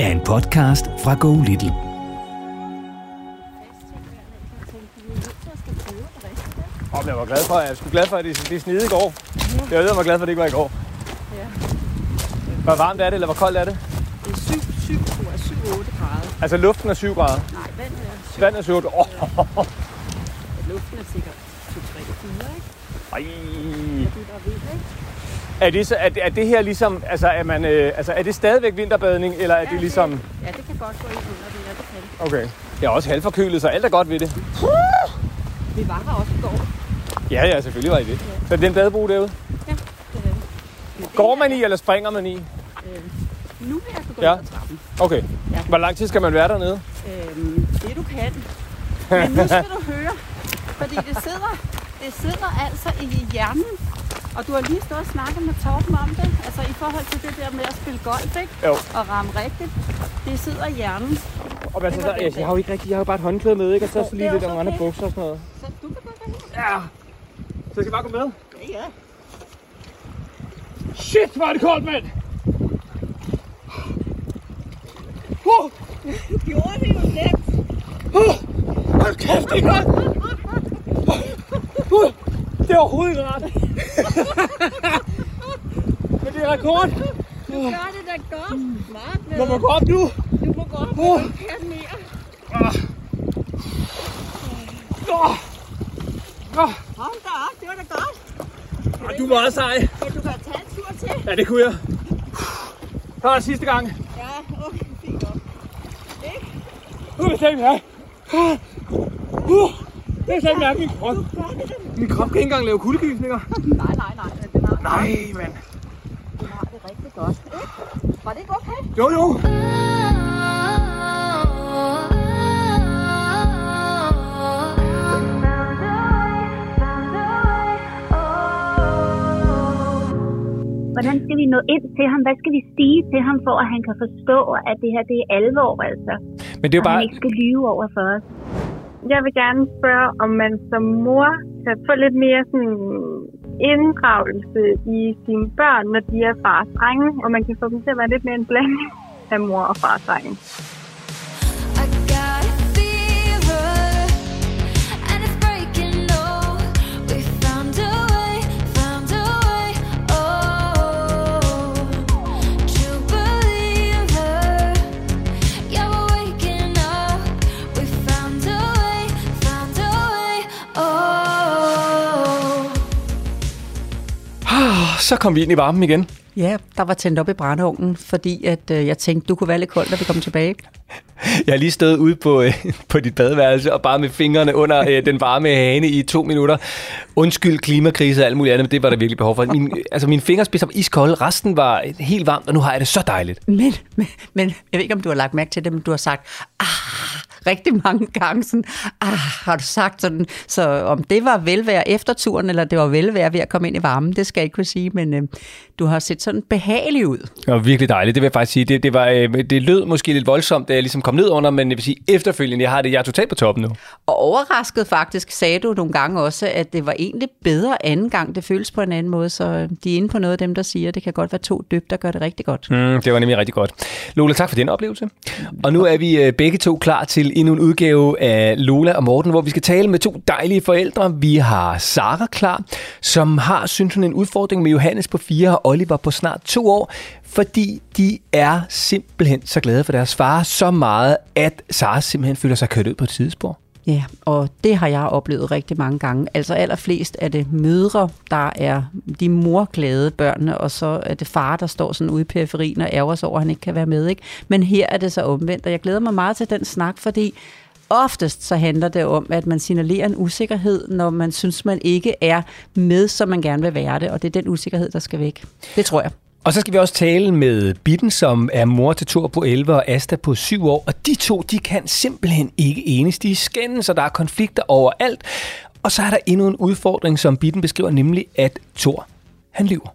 er en podcast fra Go Little. Oh, jeg var glad for, jeg skulle glad for, at det, det snede i går. Jeg ved, jeg var glad for, at det ikke var i går. Ja. Hvor varmt er det, eller hvor koldt er det? Det er 7, 7, tror jeg, 7, 8 grader. Altså, luften er 7 grader. Nej, vandet er 7. Vandet er 7 oh. Luften er sikkert 2, 3, 4, ikke? Ej. Det der er vind, ikke? Er det, så, er, er det her ligesom, altså er, man, øh, altså er det stadigvæk vinterbadning, eller er det ligesom... Ja, det kan godt gå ind under ja, det kan. Okay. Jeg er også halvforkølet, så alt er godt ved det. Vi var her også i går. Ja, ja, selvfølgelig var I det. Så er det en badebro derude? Ja, det er det. Men det Går er, man i, eller springer man i? Øh, nu vil jeg gå Ja. ja. trappen. Okay. Ja. Hvor lang tid skal man være dernede? Øhm, det du kan. Men nu skal du høre, fordi det sidder, det sidder altså i hjernen. Og du har lige stået og snakket med Torben om det, altså i forhold til det der med at spille golf, ikke? Jo. Og ramme rigtigt. Det sidder i hjernen. Og hvad så, jeg, jeg har jo ikke rigtig, jeg har jo bare et håndklæde med, ikke? Og så Jo, så lige lidt nogle andre bukser og sådan noget. Så du kan gå derhen. Ja. Så jeg skal bare gå med? Ja, ja. Shit, hvor er det koldt, mand! Uh, Gjorde det jo nemt. uh, hold kæft, det er godt! Uh, det er overhovedet rart. Men det er rekord. Du gør det da godt. Meget med. Må man gå op nu? Du må gå op Uh. og kan mere. Ah. Åh, Hold da op, det var da godt. ah, du er meget sej. Men du kan tage en tur til. Ja, det kunne jeg. Så er det sidste gang. Ja, okay, fint nok. Ikke? Nu er det selv her. Uh, det er selv mærke min krop. Det. Min krop kan ikke engang lave kuldegysninger. Nej, nej, nej. men Den har, Nej, mand. den har det rigtig godt. Ikke? Var det ikke okay? Jo, jo. Hvordan skal vi nå ind til ham? Hvad skal vi sige til ham, for at han kan forstå, at det her det er alvor, altså? Men det er jo Og han bare... ikke skal lyve over for os. Jeg vil gerne spørge, om man som mor kan få lidt mere sådan inddragelse i sine børn, når de er fars drenge, og man kan få dem til at være lidt mere en blanding af mor og fars drenge. Så kom vi ind i varmen igen. Ja, der var tændt op i brændeovnen, fordi at, øh, jeg tænkte, du kunne være lidt kold, da vi kom tilbage. Jeg har lige stået ude på, øh, på dit badeværelse og bare med fingrene under øh, den varme hane i to minutter. Undskyld klimakrise og alt muligt andet, men det var der virkelig behov for. Min, altså mine fingerspidser var iskolde, resten var helt varmt, og nu har jeg det så dejligt. Men, men, men jeg ved ikke, om du har lagt mærke til det, men du har sagt, ah, rigtig mange gange sådan, ah, har du sagt sådan, så om det var velvære efter turen, eller det var velvære ved at komme ind i varmen, det skal jeg ikke kunne sige, men øh, du har set sådan behagelig ud. Det var virkelig dejligt, det vil jeg faktisk sige. Det, det, var, øh, det lød måske lidt voldsomt, da jeg ligesom kom ned under, men jeg vil sige, efterfølgende, jeg har det, jeg er totalt på toppen nu. Og overrasket faktisk, sagde du nogle gange også, at det var egentlig bedre anden gang, det føles på en anden måde, så øh, de er inde på noget af dem, der siger, at det kan godt være to dyb, der gør det rigtig godt. Mm, det var nemlig rigtig godt. Lola, tak for den oplevelse. Og nu er vi øh, begge to klar til endnu en udgave af Lola og Morten, hvor vi skal tale med to dejlige forældre. Vi har Sara klar, som har, synes hun, en udfordring med Johannes på fire, og Oliver på snart to år, fordi de er simpelthen så glade for deres far så meget, at Sara simpelthen føler sig kørt ud på et sidespor. Ja, og det har jeg oplevet rigtig mange gange. Altså allerflest er det mødre, der er de morglade børnene, og så er det far, der står sådan ude i periferien og ærger sig over, at han ikke kan være med. Ikke? Men her er det så omvendt, og jeg glæder mig meget til den snak, fordi oftest så handler det om, at man signalerer en usikkerhed, når man synes, man ikke er med, som man gerne vil være det, og det er den usikkerhed, der skal væk. Det tror jeg. Og så skal vi også tale med Bitten, som er mor til Thor på 11 og Asta på 7 år. Og de to, de kan simpelthen ikke enes. De skændes, og der er konflikter overalt. Og så er der endnu en udfordring, som Bitten beskriver, nemlig at Thor, han lyver.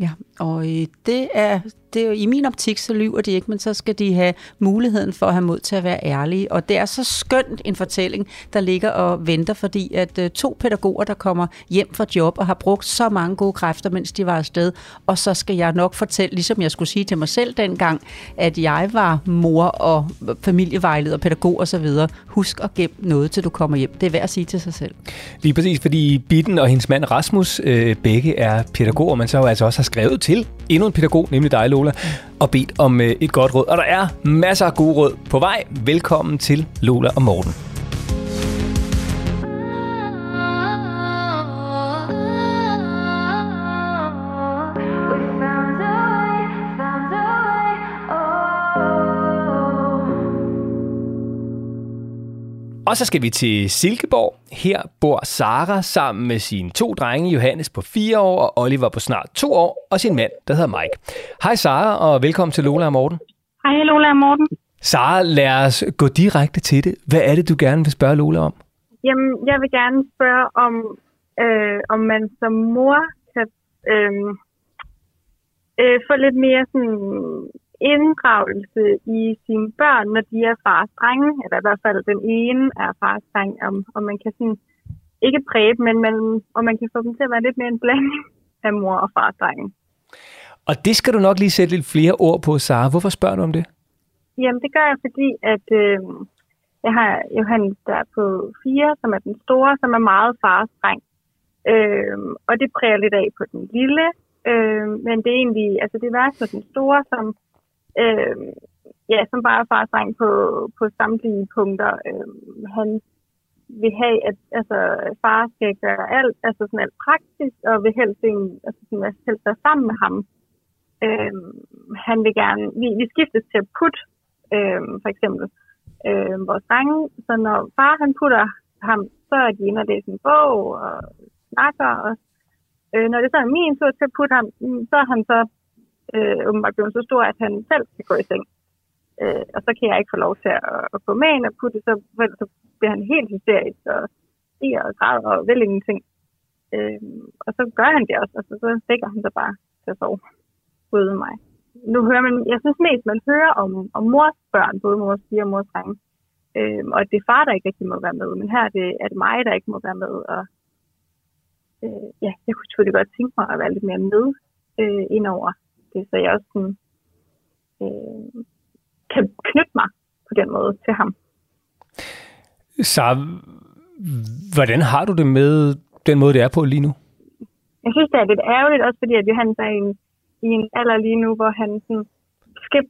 Ja, og øh, det er, det er i min optik, så lyver de ikke, men så skal de have muligheden for at have mod til at være ærlige. Og det er så skønt en fortælling, der ligger og venter, fordi at øh, to pædagoger, der kommer hjem fra job og har brugt så mange gode kræfter, mens de var afsted, og så skal jeg nok fortælle, ligesom jeg skulle sige til mig selv dengang, at jeg var mor og familievejleder, pædagog og så videre. Husk at gemme noget, til du kommer hjem. Det er værd at sige til sig selv. Lige præcis, fordi Bitten og hendes mand Rasmus øh, begge er pædagoger, men så jo altså også har skrevet til endnu en pædagog, nemlig dig, Cola og bedt om øh, et godt råd. Og der er masser af gode råd på vej. Velkommen til Lola og Morten. Og så skal vi til Silkeborg. Her bor Sara sammen med sine to drenge, Johannes på 4 år og Oliver på snart 2 år, og sin mand, der hedder Mike. Hej Sara, og velkommen til Lola og Morten. Hej Lola og Morten. Sara, lad os gå direkte til det. Hvad er det, du gerne vil spørge Lola om? Jamen, jeg vil gerne spørge om, øh, om man som mor kan øh, øh, få lidt mere sådan inddragelse i sine børn, når de er fars drenge, eller i hvert fald den ene er fars dreng, om, om man kan sådan, ikke præge dem, men man, om man kan få dem til at være lidt mere en blanding af mor og fars drenge. Og det skal du nok lige sætte lidt flere ord på, Sara. Hvorfor spørger du om det? Jamen, det gør jeg, fordi at øh, jeg har Johannes der på fire, som er den store, som er meget fars dreng. Øh, og det præger lidt af på den lille. Øh, men det er egentlig, altså det er værst den store, som, øh, ja, som bare er fars på, på samtlige punkter. Øh, han vil have, at altså, far skal gøre alt, altså sådan alt praktisk, og vil helst, altså, sådan, altså helst være sammen med ham. Øh, han vil gerne, vi, vi skiftes til at putte, øh, for eksempel, øh, vores drenge. Så når far han putter ham, så er de inde og læser en bog og snakker. Og, øh, når det så er min tur til at putte ham, så er han så øh, åbenbart blevet så stor, at han selv skal gå i seng. Øh, og så kan jeg ikke få lov til at, at gå med ind og putte, så, for så bliver han helt hysterisk og stiger og græder og vil ingenting. Øh, og så gør han det også, og så, så stikker han sig bare til at sove ude mig. Nu hører man, jeg synes mest, man hører om, om mors børn, både mors piger og mors drenge. Øhm, og det er far, der ikke rigtig må være med. Men her er det, er det mig, der ikke må være med. Og øh, ja, jeg kunne selvfølgelig godt tænke mig at være lidt mere med øh, indover det, så jeg også sådan, øh, kan knytte mig på den måde til ham. Sara, hvordan har du det med den måde, det er på lige nu? Jeg synes, det er lidt ærgerligt, også fordi at Johannes er i en, i en alder lige nu, hvor han sådan, skal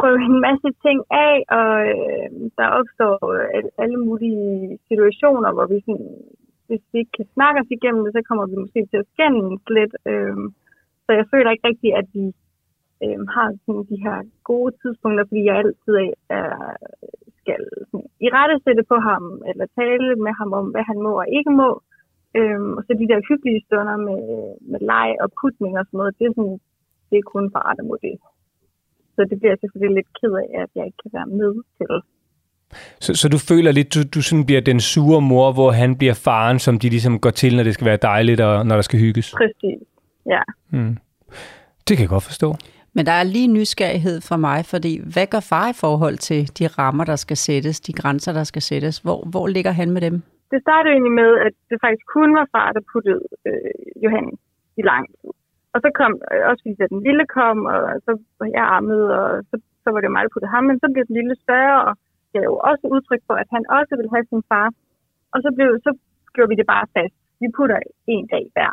prøve en masse ting af, og øh, der opstår øh, alle mulige situationer, hvor vi sådan, hvis vi ikke kan snakke os igennem det, så kommer vi måske til at skændes lidt. Øh, så jeg føler ikke rigtigt, at vi øh, har sådan de her gode tidspunkter, fordi jeg altid er, skal sådan, i rette sætte på ham, eller tale med ham om, hvad han må og ikke må. Øhm, og så de der hyggelige stunder med, med leg og putning og sådan noget, det er, sådan, det er kun far, der må det. Så det bliver jeg selvfølgelig lidt ked af, at jeg ikke kan være med til. Så, så du føler lidt, du, du sådan bliver den sure mor, hvor han bliver faren, som de ligesom går til, når det skal være dejligt, og når der skal hygges? Præcis, ja. Mm. Det kan jeg godt forstå. Men der er lige nysgerrighed fra mig, fordi hvad gør far i forhold til de rammer, der skal sættes, de grænser, der skal sættes? Hvor, hvor ligger han med dem? Det startede egentlig med, at det faktisk kun var far, der puttede øh, Johannes i lang tid. Og så kom, øh, også fordi den lille kom, og så var jeg armet, og så, så var det jo mig, der puttede ham, men så blev den lille større, og jeg er jo også udtryk for, at han også ville have sin far. Og så, blev, så gjorde vi det bare fast. Vi putter en dag hver.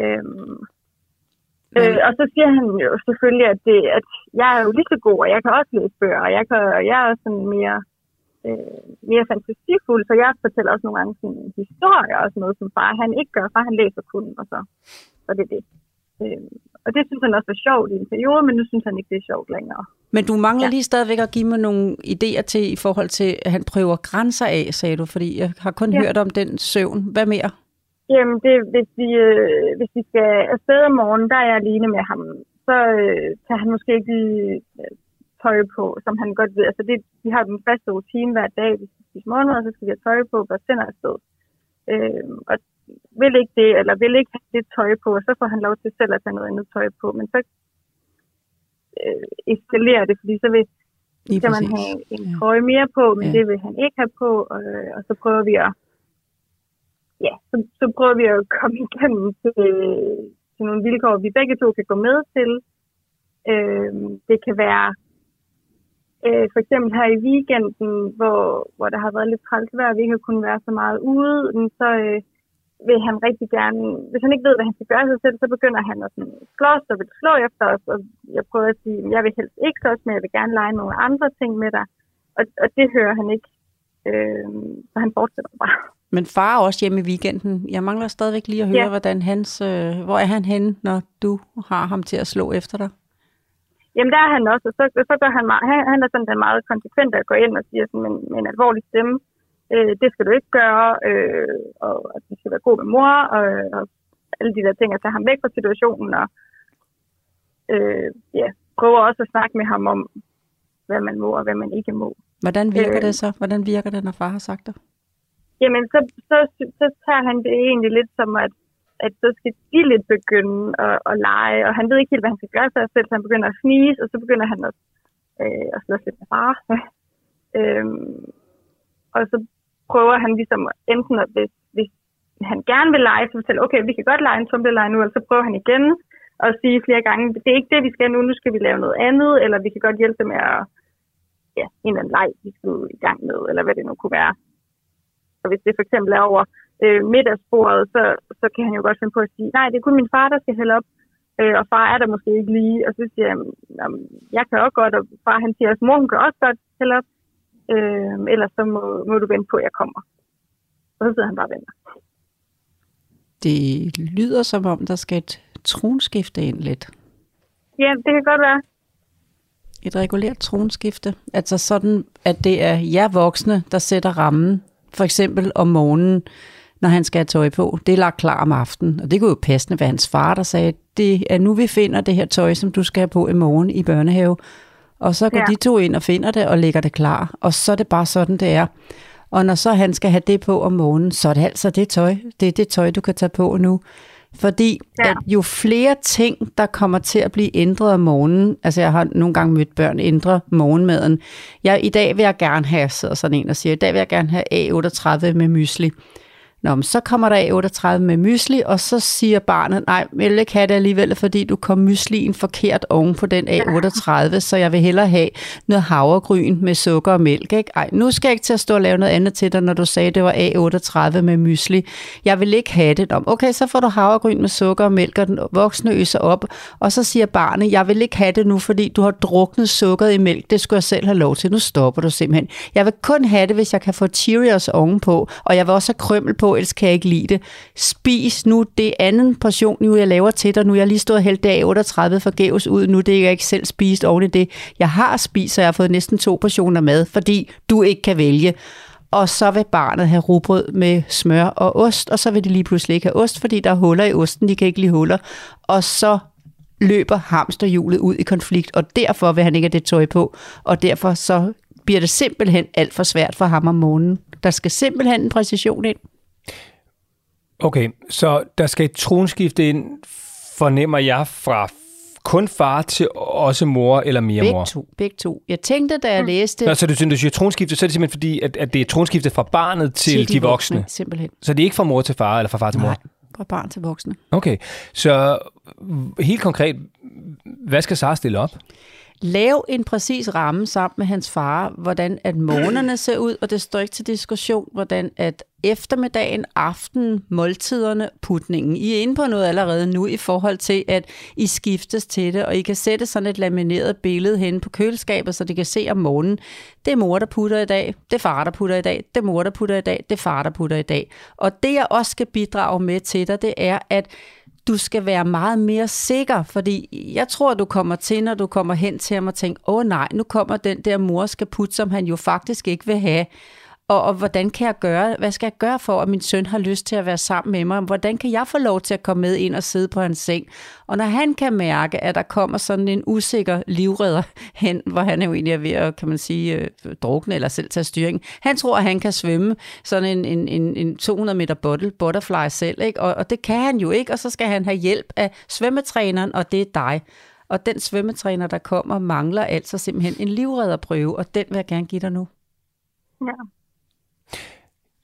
Øhm, Øh, og så siger han jo selvfølgelig, at, det, at jeg er jo lige så god, og jeg kan også læse bøger, og jeg, kan, jeg er også sådan mere, øh, mere fantasifuld, så jeg fortæller også nogle gange sådan historier og sådan noget, som far han ikke gør, far han læser kun, og så, så det er det. Øh, og det synes han også var sjovt i en periode, men nu synes han ikke, det er sjovt længere. Men du mangler Ja. lige stadigvæk at give mig nogle idéer til, i forhold til, at han prøver grænser af, sagde du, fordi jeg har kun Ja. hørt om den søvn. Hvad mere? Jamen, det, hvis, vi, øh, hvis vi skal afsted om morgenen, der er jeg alene med ham, så øh, tager han måske ikke lige øh, tøj på, som han godt ved. Altså, det, vi har den faste rutine hver dag, vi skal spise morgenmad, og så skal vi have tøj på, og sender afsted. Øh, og vil ikke det, eller vil ikke have det tøj på, og så får han lov til selv at tage noget andet tøj på. Men så øh, eskalerer det, fordi så vil Lige skal man have en trøje mere på, men Ja. ja. det vil han ikke have på, og, og så prøver vi at ja, så, så prøver vi at komme igennem til, til nogle vilkår, vi begge to kan gå med til. Øh, det kan være øh, for eksempel her i weekenden, hvor, hvor der har været lidt træls vejr, og vi ikke har kunnet være så meget ude, men så øh, vil han rigtig gerne, hvis han ikke ved, hvad han skal gøre sig selv, så begynder han at sådan, slås og vil slå efter os, og jeg prøver at sige, jeg vil helst ikke slås, men jeg vil gerne lege nogle andre ting med dig, og, og det hører han ikke, øh, så han fortsætter bare. Men far er også hjemme i weekenden. Jeg mangler stadigvæk lige at høre, Ja. hvordan hans, øh, hvor er han henne, når du har ham til at slå efter dig? Jamen der er han også, og så, så gør han meget, han, han er sådan den meget konsekvent at gå ind og siger sådan med, en- med en alvorlig stemme, øh, det skal du ikke gøre, øh, og at du skal være god med mor, og, og alle de der ting, at tage ham væk fra situationen, og øh, ja, prøver også at snakke med ham om, hvad man må og hvad man ikke må. Hvordan virker Øh. det så? Hvordan virker det, når far har sagt det? Jamen, så, så, så tager han det egentlig lidt som, at, at så skal de lidt begynde at, at lege, og han ved ikke helt, hvad han skal gøre sig selv, så han begynder at snise, og så begynder han at, øh, at slås lidt med far. øhm, og så prøver han ligesom enten, at hvis, hvis han gerne vil lege, så fortæller okay, vi kan godt lege en tumleleje nu, eller så prøver han igen at sige flere gange, det er ikke det, vi skal nu, nu skal vi lave noget andet, eller vi kan godt hjælpe med at, ja, en eller anden leg, vi skal i gang med, eller hvad det nu kunne være. Og hvis det for eksempel er over øh, middagsbordet, så, så kan han jo godt finde på at sige, nej, det er kun min far, der skal hælde op, øh, og far er der måske ikke lige. Og så siger jeg, "Jamen, jeg kan også godt, og far han siger, at mor hun kan også godt hælde op, øh, ellers så må, må du vente på, at jeg kommer. Og så sidder han bare og venter. Det lyder som om, der skal et tronskifte ind lidt. Ja, det kan godt være. Et regulært tronskifte. Altså sådan, at det er jer voksne, der sætter rammen. For eksempel om morgenen, når han skal have tøj på. Det er lagt klar om aftenen. Og det kunne jo passende være hans far, der sagde, det er nu vi finder det her tøj, som du skal have på i morgen i børnehave. Og så går ja. De to ind og finder det og lægger det klar. Og så er det bare sådan, det er. Og når så han skal have det på om morgenen, så er det altså det tøj. Det er det tøj, du kan tage på nu. Fordi ja. At jo flere ting, der kommer til at blive ændret om morgenen, altså jeg har nogle gange mødt børn ændre morgenmaden. Jeg, I dag vil jeg gerne have, sidder sådan en og siger, i dag vil jeg gerne have A38 med mysli. Nå, men så kommer der A38 med mysli, og så siger barnet, nej, jeg vil ikke have det alligevel, fordi du kom myslien forkert oven på den A38, så jeg vil hellere have noget havregryn med sukker og mælk. Ikke? Ej, nu skal jeg ikke til at stå og lave noget andet til dig, når du sagde, det var A38 med mysli. Jeg vil ikke have det. Nå, Okay, så får du havregryn med sukker og mælk, og den voksne øser op, og så siger barnet, jeg vil ikke have det nu, fordi du har druknet sukkeret i mælk. Det skulle jeg selv have lov til. Nu stopper du simpelthen. Jeg vil kun have det, hvis jeg kan få Cheerios ovenpå, og jeg vil også have krømmel på, ellers kan jeg ikke lide det. Spis nu det anden portion, nu jeg laver til dig. Nu jeg lige stået og hældt dag 38 forgæves ud. Nu det er jeg ikke selv spist oven i det. Jeg har spist, så jeg har fået næsten to portioner mad, fordi du ikke kan vælge. Og så vil barnet have rugbrød med smør og ost, og så vil de lige pludselig ikke have ost, fordi der er huller i osten, de kan ikke lide huller. Og så løber hamsterhjulet ud i konflikt, og derfor vil han ikke have det tøj på, og derfor så bliver det simpelthen alt for svært for ham om morgenen. Der skal simpelthen en præcision ind. Okay, så der skal et tronskifte ind, fornemmer jeg fra kun far til også mor eller mere Begge mor. to, begge to. Jeg tænkte, da jeg læste Nå, så du, du siger tronskifte, så er det simpelthen fordi, at, at det er tronskifte fra barnet til, til de voksne. Simpelthen. Så det er ikke fra mor til far, eller fra far til mor? Nej, fra barn til voksne. Okay, så helt konkret, hvad skal Sara stille op? Lav en præcis ramme sammen med hans far, hvordan at månerne ser ud, og det står ikke til diskussion, hvordan at eftermiddagen, aften, måltiderne, putningen. I er inde på noget allerede nu i forhold til, at I skiftes til det, og I kan sætte sådan et lamineret billede hen på køleskabet, så de kan se om morgenen, det er mor, der putter i dag, det er far, der putter i dag, det er mor, der putter i dag, det er far, der putter i dag. Og det, jeg også skal bidrage med til dig, det er, at du skal være meget mere sikker, fordi jeg tror, du kommer til, når du kommer hen til ham og tænker, åh nej, nu kommer den der mor skal putte, som han jo faktisk ikke vil have. Og, og hvordan kan jeg gøre, hvad skal jeg gøre for, at min søn har lyst til at være sammen med mig? Hvordan kan jeg få lov til at komme med ind og sidde på hans seng? Og når han kan mærke, at der kommer sådan en usikker livredder hen, hvor han er jo egentlig er ved at, kan man sige, øh, drukne eller selv tage styring. Han tror, at han kan svømme sådan en, en, en, en 200 meter bottle, butterfly selv, ikke? Og, og det kan han jo ikke, og så skal han have hjælp af svømmetræneren, og det er dig. Og den svømmetræner, der kommer, mangler altså simpelthen en livredderprøve, og den vil jeg gerne give dig nu. Ja.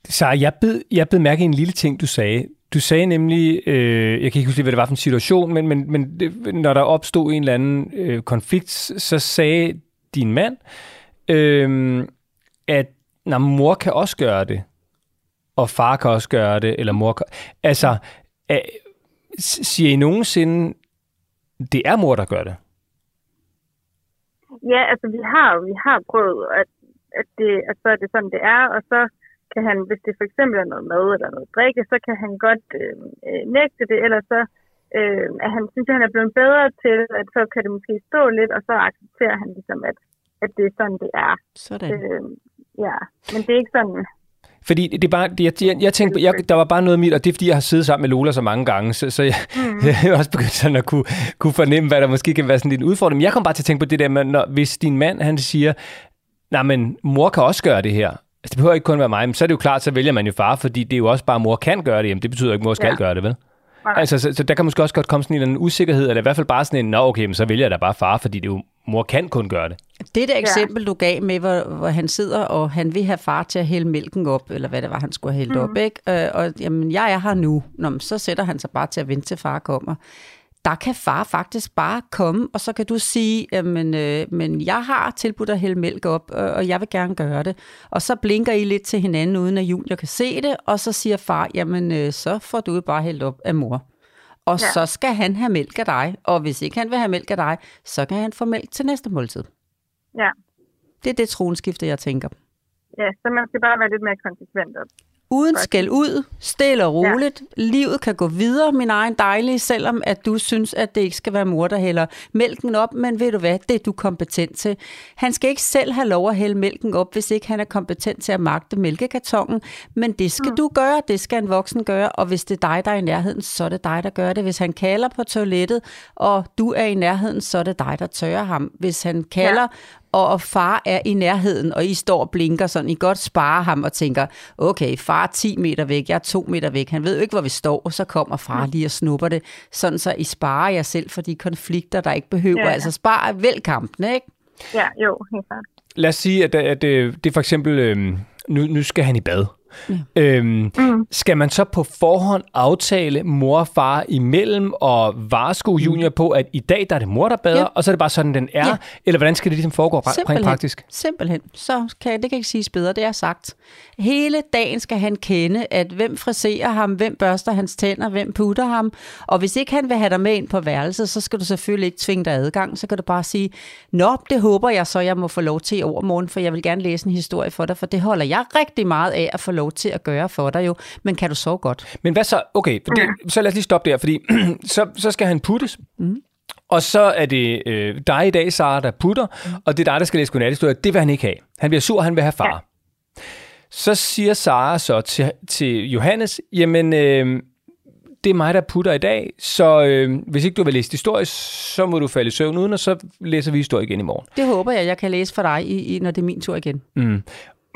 Så jeg bed, jeg bed mærke i en lille ting, du sagde. Du sagde nemlig, øh, jeg kan ikke huske, hvad det var for en situation, men, men, men det, når der opstod en eller anden øh, konflikt, så sagde din mand, øh, at når mor kan også gøre det, og far kan også gøre det, eller mor kan... Altså, øh, siger I nogensinde, det er mor, der gør det? Ja, altså vi har, vi har prøvet, at, at, det, at så er det sådan, det er, og så kan han, hvis det for eksempel er noget mad eller noget drikke, så kan han godt øh, øh, nægte det, eller så øh, at han synes, at han er blevet bedre til, at så kan det måske stå lidt, og så accepterer han ligesom, at, at det er sådan, det er. Sådan. Øh, ja, men det er ikke sådan, Fordi det er bare, det, jeg, jeg, jeg tænkte, jeg, der var bare noget mit, og det er fordi, jeg har siddet sammen med Lola så mange gange, så, så jeg, mm. jeg også begyndt sådan at kunne, kunne fornemme, hvad der måske kan være sådan en udfordring. Men jeg kom bare til at tænke på det der med, når, hvis din mand, han siger, nej, men mor kan også gøre det her. Altså, det behøver ikke kun være mig, men så er det jo klart, så vælger man jo far, fordi det er jo også bare, mor kan gøre det. Jamen, det betyder ikke, mor skal ja. Ja. gøre det, vel? Nej. Altså, så, så, der kan måske også godt komme sådan en eller anden usikkerhed, eller i hvert fald bare sådan en, nå okay, men så vælger jeg da bare far, fordi det er jo, mor kan kun gøre det. Det der eksempel, du gav med, hvor, hvor han sidder, og han vil have far til at hælde mælken op, eller hvad det var, han skulle have hældt mm. op, ikke? Øh, og jamen, jeg er her nu. Nå, men så sætter han sig bare til at vente til far kommer. Der kan far faktisk bare komme, og så kan du sige, jamen, øh, men jeg har tilbudt at hælde mælk op, øh, og jeg vil gerne gøre det. Og så blinker I lidt til hinanden, uden at Junior kan se det, og så siger far, jamen, øh, så får du bare hældt op af mor. Og ja. så skal han have mælk af dig, og hvis ikke han vil have mælk af dig, så kan han få mælk til næste måltid. ja. Det er det tronskifte, jeg tænker. Ja, så man skal bare være lidt mere konsekvent. Og, Uden skæld ud, stille og roligt. Ja. Livet kan gå videre, min egen dejlige, selvom at du synes, at det ikke skal være mor, der hælder mælken op. Men ved du hvad, det er du kompetent til. Han skal ikke selv have lov at hælde mælken op, hvis ikke han er kompetent til at magte mælkekartongen. Men det skal mm. du gøre, det skal en voksen gøre. Og hvis det er dig, der er i nærheden, så er det dig, der gør det. Hvis han kalder på toilettet, og du er i nærheden, så er det dig, der tørrer ham. Hvis han kalder, ja og far er i nærheden, og I står og blinker sådan, I godt sparer ham og tænker, okay, far er 10 meter væk, jeg er 2 meter væk, han ved jo ikke, hvor vi står, og så kommer far lige og snupper det, sådan så I sparer jer selv for de konflikter, der ikke behøver, Ja. altså spar vel kampen, ikke? ja, jo, helt klart. Lad os sige, at, at øh, det for eksempel, øh, nu, nu skal han i bad. Ja. Øhm, mm. Skal man så på forhånd aftale mor og far imellem og varsko junior på, at i dag der er det mor, der bader, Ja. og så er det bare sådan, den er? Ja. Eller hvordan skal det ligesom foregå rent praktisk? Simpelthen. Så kan, det kan ikke siges bedre, det er sagt. Hele dagen skal han kende, at hvem friserer ham, hvem børster hans tænder, hvem putter ham. Og hvis ikke han vil have dig med ind på værelset, så skal du selvfølgelig ikke tvinge dig adgang. Så kan du bare sige, nå, det håber jeg så, jeg må få lov til i overmorgen, for jeg vil gerne læse en historie for dig, for det holder jeg rigtig meget af at få lov til at gøre for dig jo. Men kan du sove godt? Men hvad så? Okay, for det, så lad os lige stoppe der, fordi så, så skal han puttes. Mm. Og så er det øh, dig i dag, Sara, der putter, mm. og det er dig, der skal læse godnathistorie. Det vil han ikke have. Han bliver sur, han vil have far. Ja. Så siger Sara så til, til Johannes, jamen, øh, det er mig, der putter i dag, så øh, hvis ikke du vil læse historie, så må du falde i søvn uden, og så læser vi historie igen i morgen. Det håber jeg, jeg kan læse for dig, i, i, når det er min tur igen. Mm.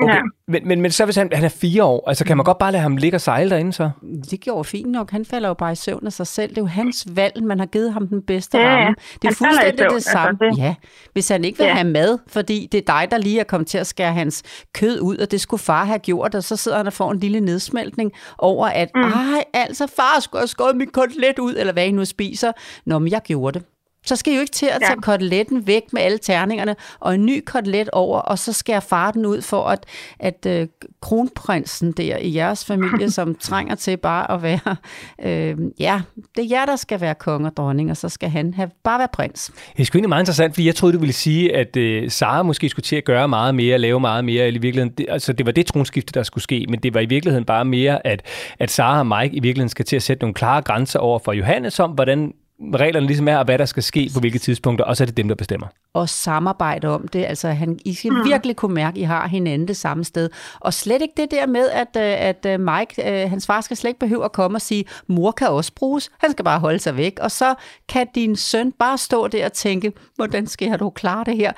Okay. Ja. Men, men, men så hvis han, han er fire år, altså kan man godt bare lade ham ligge og sejle derinde så? Det gjorde fint nok. Han falder jo bare i søvn af sig selv. Det er jo hans valg. Man har givet ham den bedste Ja, ja. ramme. Det er fuldstændig søvn, det altså, samme. det- Ja, hvis han ikke vil Ja. have mad, fordi det er dig, der lige er kommet til at skære hans kød ud, og det skulle far have gjort, og så sidder han og får en lille nedsmeltning over, at mm. ej, altså far skulle have skåret mit kotelet ud, eller hvad I nu spiser. Nå, men jeg gjorde det. Så skal I jo ikke til at Ja. tage koteletten væk med alle terningerne, og en ny kotelet over, og så skære far den ud for, at, at øh, kronprinsen der i jeres familie, som trænger til bare at være, øh, ja, det er jer, der skal være konge og dronning, og så skal han have, bare være prins. Det er sgu egentlig meget interessant, fordi jeg troede, du ville sige, at øh, Sara måske skulle til at gøre meget mere, lave meget mere, eller i virkeligheden, det, altså det var det tronskifte, der skulle ske, men det var i virkeligheden bare mere, at, at Sara og Mike i virkeligheden skal til at sætte nogle klare grænser over for Johannes om, hvordan reglerne ligesom er, og hvad der skal ske på hvilke tidspunkter, og så er det dem, der bestemmer. og samarbejde om det. Altså, han, I skal virkelig kunne mærke, at I har hinanden det samme sted. Og slet ikke det der med, at, øh, at øh, Mike, øh, hans far, skal slet ikke behøve at komme og sige, mor kan også bruges. Han skal bare holde sig væk. Og så kan din søn bare stå der og tænke, hvordan skal jeg dog klare det her?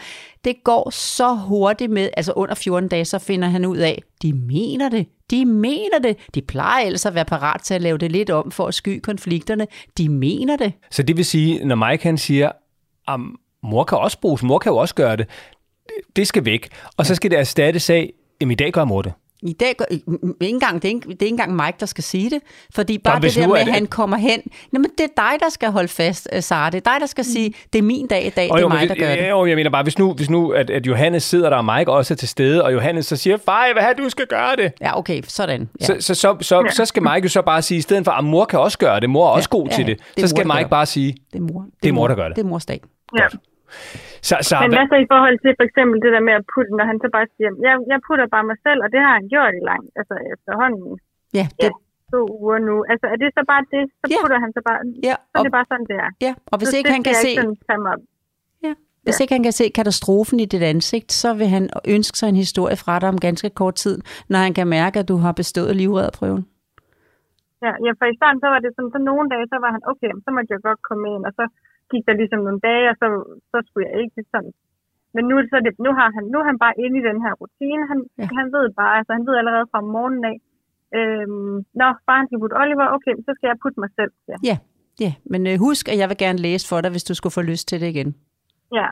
Det går så hurtigt med, altså under 14 dage, så finder han ud af, de mener det. De mener det. De plejer ellers at være parat til at lave det lidt om for at sky konflikterne. De mener det. Så det vil sige, når Mike han siger, at mor kan også bruges, mor kan jo også gøre det, det skal væk. Og så skal det erstattes af, jamen i dag gør mor det. I dag, ikke engang, det, er ikke, det er ikke engang Mike, der skal sige det. Fordi bare hvis det der med, at han kommer hen. Jamen, det er dig, der skal holde fast, øh, Sara. Det er dig, der skal sige, det er min dag i dag, det er men mig, der gør det. Jo, jeg mener bare, hvis nu, hvis nu at, at Johannes sidder der, og Mike også er til stede, og Johannes så siger, vil have, at du skal gøre det. Ja, okay, sådan. Ja. Så, så, så, så, så skal Mike jo så bare sige, i stedet for, at mor kan også gøre det, mor er også god ja, til ja. det, Det så skal Mike bare sige, det er mor. det er mor, der gør det. Det er mors dag. Ja. Så, så Men hvad så i forhold til for eksempel det der med at putte, når han så bare siger, jeg, jeg putter bare mig selv, og det har han gjort i lang, altså efterhånden Ja, det, to uger nu. Altså er det så bare det, så Ja. putter han så bare, ja, så er og, det bare sådan, det er. ja, og hvis Så ikke han kan se... sådan op. Hvis ikke han kan se katastrofen i dit ansigt, så vil han ønske sig en historie fra dig om ganske kort tid, når han kan mærke, at du har bestået livredderprøven. Ja, ja, for i starten så var det sådan, så nogle dage, så var han, okay, så måtte jeg godt komme ind, og så gik der ligesom nogle dage, og så, så skulle jeg ikke sådan. Men nu, det så det, nu, har han, nu er han bare inde i den her rutine. Han, ja. han ved bare, altså han ved allerede fra morgenen af, øhm, når far han skal putte Oliver, okay, så skal jeg putte mig selv. Ja. Ja, ja. men øh, husk, at jeg vil gerne læse for dig, hvis du skulle få lyst til det igen. Ja,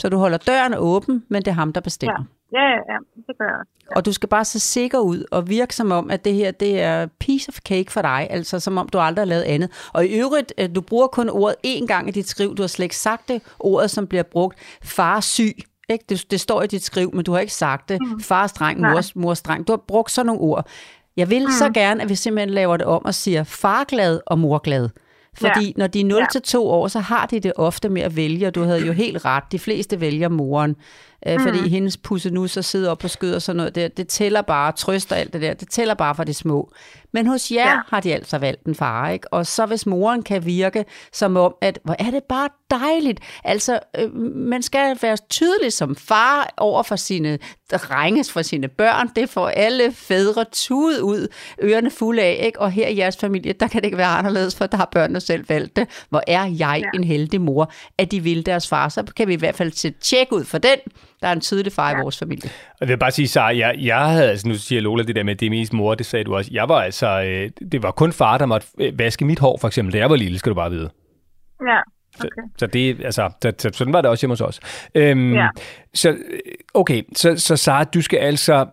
Så du holder døren åben, men det er ham, der bestemmer. ja, ja, ja det gør jeg også. Og du skal bare se sikker ud og virke som om, at det her det er piece of cake for dig, altså som om du aldrig har lavet andet. Og i øvrigt, øh, du bruger kun ordet én gang i dit skriv, du har slet ikke sagt det, ordet som bliver brugt, far syg. Ikke? Det, det står i dit skriv, men du har ikke sagt det. Mm. Far streng, mors, mors streng. Du har brugt sådan nogle ord. Jeg vil mm. så gerne, at vi simpelthen laver det om og siger far glad og mor glad. Fordi ja. når de er 0 Ja. til 2 år, så har de det ofte med at vælge, og du havde jo helt ret. De fleste vælger moren. Øh, fordi hendes pusse nu så sidder op på skød og sådan noget der. Det tæller bare, trøst og alt det der. Det tæller bare for de små. Men hos jer. Ja. har de altså valgt en far, ikke? Og så hvis moren kan virke som om, at hvor er det bare dejligt. Altså, øh, man skal være tydelig som far over for sine drenges, for sine børn. Det får alle fædre tudet ud, ørerne fulde af, ikke? Og her i jeres familie, der kan det ikke være anderledes, for der har børnene selv valgt det. Hvor er jeg ja. en heldig mor, at de vil deres far. Så kan vi i hvert fald sætte tjek ud for den. Der er en tydelig far ja. i vores familie. Og jeg vil bare sige, Sara, jeg, jeg havde, altså nu siger Lola det der med, at det er mest mor, det sagde du også. Jeg var altså, øh, det var kun far, der måtte øh, vaske mit hår, for eksempel, da jeg var lille, skal du bare vide. Ja, Så, så det, altså, så, så, sådan var det også hjemme hos os. Øhm, Ja. Så, øh, okay, så, så Sara, du skal altså,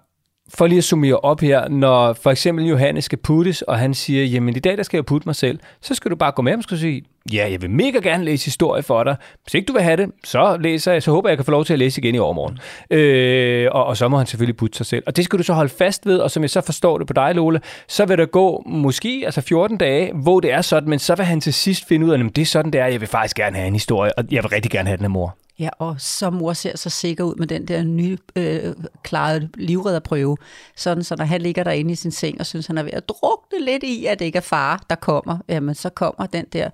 for lige at summere op her, når for eksempel Johannes skal puttes, og han siger, jamen i dag, der skal jeg putte mig selv, så skal du bare gå med og skal sige, ja, jeg vil mega gerne læse historie for dig. Hvis ikke du vil have det, så læser jeg, så håber jeg, jeg kan få lov til at læse igen i overmorgen. Øh, og, og så må han selvfølgelig putte sig selv. Og det skal du så holde fast ved, og som jeg så forstår det på dig, Lola, så vil der gå måske altså 14 dage, hvor det er sådan, men så vil han til sidst finde ud af, at det er sådan, det er, jeg vil faktisk gerne have en historie, og jeg vil rigtig gerne have den af mor. Ja, og så mor ser så sikker ud med den der nye øh, klarede livredderprøve. Sådan, så når han ligger derinde i sin seng og synes, han er ved at drukne lidt i, at det ikke er far, der kommer, jamen så kommer den der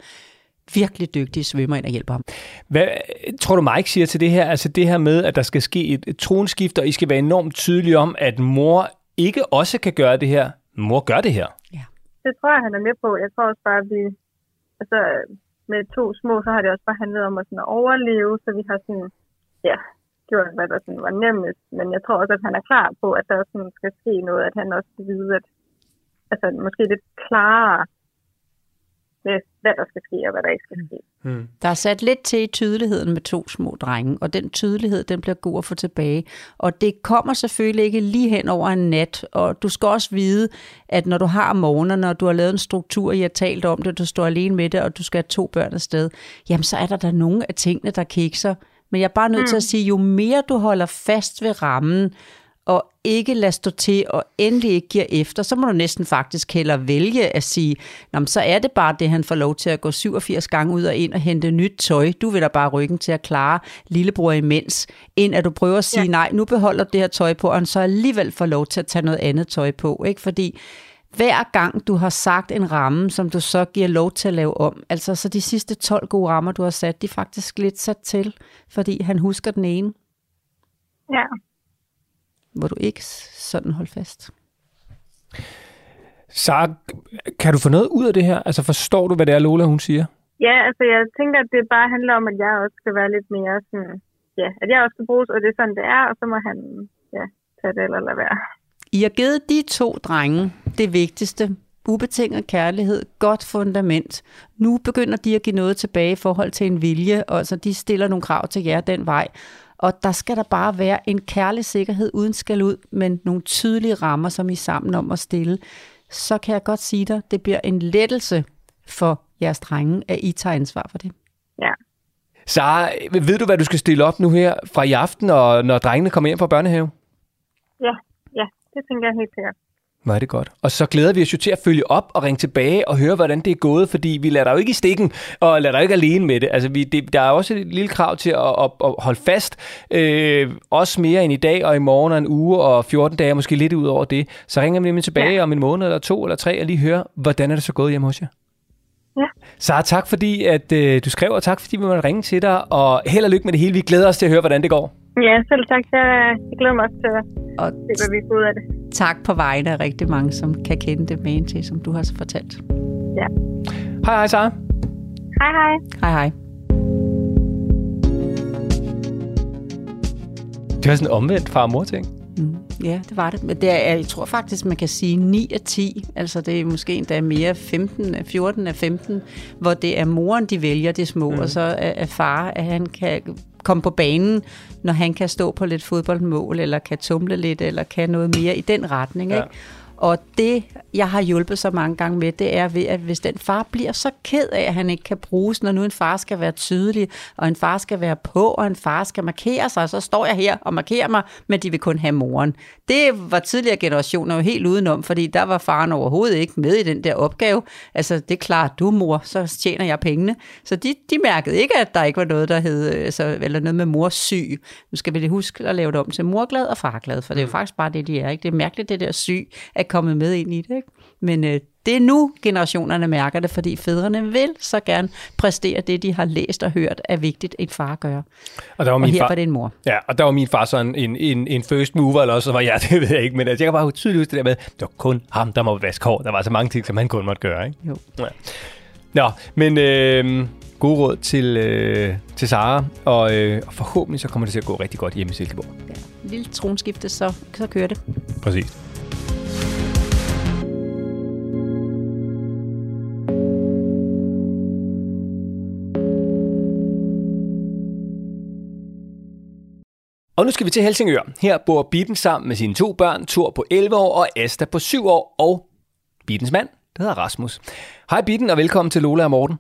virkelig dygtige svømmer ind og hjælper ham. Hvad tror du, Mike siger til det her? Altså det her med, at der skal ske et, et tronskift, og I skal være enormt tydelige om, at mor ikke også kan gøre det her. Mor gør det her. det tror jeg, han er med på. Jeg tror også bare, at vi, altså med to små, så har det også bare handlet om at, sådan at overleve, så vi har sådan, ja, gjort, hvad der sådan var nemmest. Men jeg tror også, at han er klar på, at der sådan skal ske noget, at han også skal vide, at altså måske lidt klarere, med, hvad der skal ske og hvad der ikke skal ske. Der er sat lidt til i tydeligheden med to små drenge, og den tydelighed, den bliver god at få tilbage. Og det kommer selvfølgelig ikke lige hen over en nat, og du skal også vide, at når du har morgenerne, og du har lavet en struktur, I har talt om det, du står alene med det, og du skal have to børn afsted, jamen så er der da nogle af tingene, der kikser. Men jeg er bare nødt mm. til at sige, jo mere du holder fast ved rammen, og ikke lade stå til, og endelig ikke giver efter, så må du næsten faktisk hellere vælge at sige, Nå, så er det bare det, han får lov til at gå 87 gange ud og ind og hente nyt tøj. Du vil da bare ryggen til at klare lillebror imens, end at du prøver at sige, ja. nej, nu beholder du det her tøj på, og han så alligevel får lov til at tage noget andet tøj på. Ikke? Fordi hver gang du har sagt en ramme, som du så giver lov til at lave om, altså så de sidste 12 gode rammer, du har sat, de er faktisk lidt sat til, fordi han husker den ene, Ja, hvor du ikke sådan holder fast. Sara, kan du få noget ud af det her? Altså forstår du, hvad det er, Lola hun siger? ja altså jeg tænker, at det bare handler om, at jeg også skal være lidt mere sådan, ja, at jeg også skal bruges, og det er sådan, det er, og så må han, ja, tage det eller lade være. I har givet de to drenge det vigtigste. Ubetinget kærlighed, godt fundament. Nu begynder de at give noget tilbage i forhold til en vilje, og så de stiller nogle krav til jer den vej. Og der skal der bare være en kærlig sikkerhed uden skal ud, men nogle tydelige rammer, som I er sammen om at stille. Så kan jeg godt sige dig, det bliver en lettelse for jeres drenge, at I tager ansvar for det. Ja. Sara, ved du, hvad du skal stille op nu her fra i aften, og når drengene kommer hjem fra børnehave? Ja, ja, det tænker jeg helt sikkert. Er det godt. Og så glæder vi os jo til at følge op og ringe tilbage og høre, hvordan det er gået, fordi vi lader dig jo ikke i stikken, og lader dig ikke alene med det. Altså, vi, det, der er også et lille krav til at, at, at holde fast, øh, også mere end i dag og i morgen og en uge og 14 dage, måske lidt ud over det. Så ringer vi nemlig tilbage ja. om en måned eller to eller tre og lige høre, hvordan er det så gået hjemme hos jer. Ja. Sara, tak fordi at, øh, du skrev, og tak fordi vi måtte ringe til dig, og held og lykke med det hele. Vi glæder os til at høre, hvordan det går. Ja, selv tak. Jeg, jeg glæder mig også til at Og se, hvad vi får ud af det. tak på vegne af rigtig mange, som kan kende det med til, som du har så fortalt. Ja. Hej, hej, Sara. Hej, hej. Hej hej. Det var sådan en omvendt far og mor ting. Mm, ja, det var det. Men det er, jeg tror faktisk, man kan sige 9 af 10. Altså det er måske endda mere 15, af 14 af 15, hvor det er moren, de vælger det små, mm. og så er, er far, at han kan komme på banen, når han kan stå på lidt fodboldmål, eller kan tumle lidt, eller kan noget mere i den retning. Ja. Og det, jeg har hjulpet så mange gange med, det er ved, at hvis den far bliver så ked af, at han ikke kan bruges, når nu en far skal være tydelig, og en far skal være på, og en far skal markere sig, så står jeg her og markerer mig, men de vil kun have moren. Det var tidligere generationer jo helt udenom, fordi der var faren overhovedet ikke med i den der opgave. Altså, det er klart, du mor, så tjener jeg pengene. Så de, de mærkede ikke, at der ikke var noget, der hed, altså, eller noget med mors syg. Nu skal vi lige huske at lave det om til morglad og farglad, for det er jo faktisk bare det, de er. Ikke? Det er mærkeligt, det der syg er kommet med ind i det. Ikke? Men øh, det er nu, generationerne mærker det, fordi fædrene vil så gerne præstere det, de har læst og hørt, er vigtigt, en far gør. Og der var Og min her far, var det en mor. Ja, og der var min far sådan en, en, en first mover, eller også så var jeg, det ved jeg ikke, men altså, jeg kan bare tydeligt huske det der med, det var kun ham, der må vaske hår. Der var så mange ting, som han kun måtte gøre, ikke? Jo. Ja. Nå, men øh, god råd til, øh, til Sara, og, øh, og forhåbentlig så kommer det til at gå rigtig godt hjemme i Silkeborg. En lille tronskifte, så, så kører det. Præcis. Og nu skal vi til Helsingør. Her bor Bitten sammen med sine to børn, Thor på 11 år og Asta på 7 år, og Bittens mand, der hedder Rasmus. Hej Bitten, og velkommen til Lola og Morten.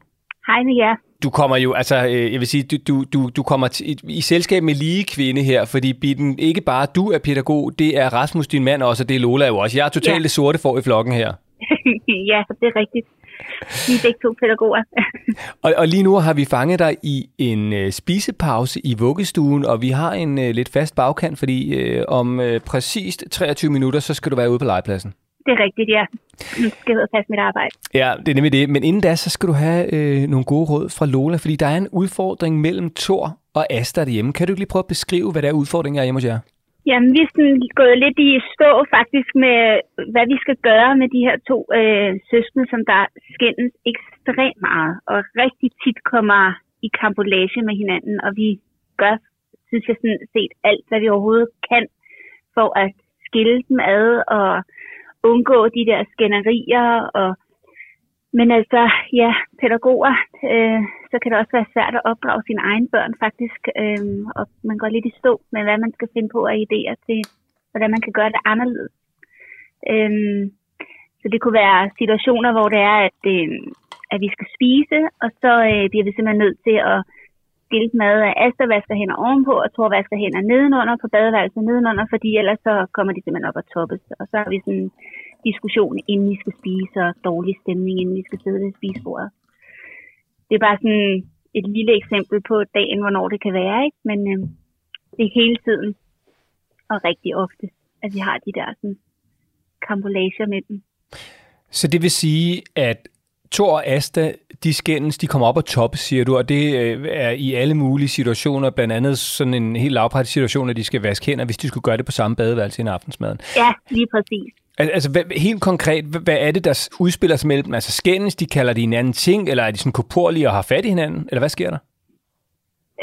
Hej med jer. Du kommer jo, altså, øh, jeg vil sige, du, du, du, kommer til, i selskab med lige kvinde her, fordi Bitten, ikke bare du er pædagog, det er Rasmus, din mand også, og det er Lola jo også. Jeg er totalt Ja. det sorte for i flokken her. ja, det er rigtigt. Vi er begge to pædagoger. Og, og lige nu har vi fanget dig i en øh, spisepause i vuggestuen, og vi har en øh, lidt fast bagkant, fordi øh, om øh, præcist 23 minutter, så skal du være ude på legepladsen. det er rigtigt, ja. Nu skal jeg passe mit arbejde. Ja, det er nemlig det. Men inden da, så skal du have øh, nogle gode råd fra Lola, fordi der er en udfordring mellem Thor og Asta derhjemme. Kan du ikke lige prøve at beskrive, hvad der er udfordringen er hjemme hos jer? Jamen, vi er sådan gået lidt i stå faktisk med, hvad vi skal gøre med de her to øh, søskende, som der skændes ekstremt meget, og rigtig tit kommer i kampolage med hinanden, og vi gør, synes jeg sådan set, alt, hvad vi overhovedet kan, for at skille dem ad og undgå de der skænderier. Og... Men altså, ja, pædagoger, øh, så kan det også være svært at opdrage sine egne børn faktisk, øh, og man går lidt i stå med, hvad man skal finde på af idéer til, hvordan man kan gøre det anderledes. Øh, så det kunne være situationer, hvor det er, at, øh, at vi skal spise, og så øh, bliver vi simpelthen nødt til at skilte mad af Asta vasker hænder ovenpå, og Thor vasker hænder nedenunder på badeværelset nedenunder, fordi ellers så kommer de simpelthen op og toppes. Og så har vi sådan diskussion, inden vi skal spise, og dårlig stemning, inden vi skal sidde ved spisebordet. Det er bare sådan et lille eksempel på dagen, hvornår det kan være, ikke? men øh, det er hele tiden, og rigtig ofte, at vi har de der sådan, kampolager med dem. Så det vil sige, at Thor og Asta, de skændes, de kommer op og toppe, siger du, og det øh, er i alle mulige situationer, blandt andet sådan en helt lavprætisk situation, at de skal vaske hænder, hvis de skulle gøre det på samme badeværelse i aftensmaden. Ja, lige præcis. Al- Altså, hvad, helt konkret, hvad, hvad er det, der udspiller sig mellem? Altså, skændes, de kalder de hinanden ting, eller er de sådan koporlige og har fat i hinanden? Eller hvad sker der?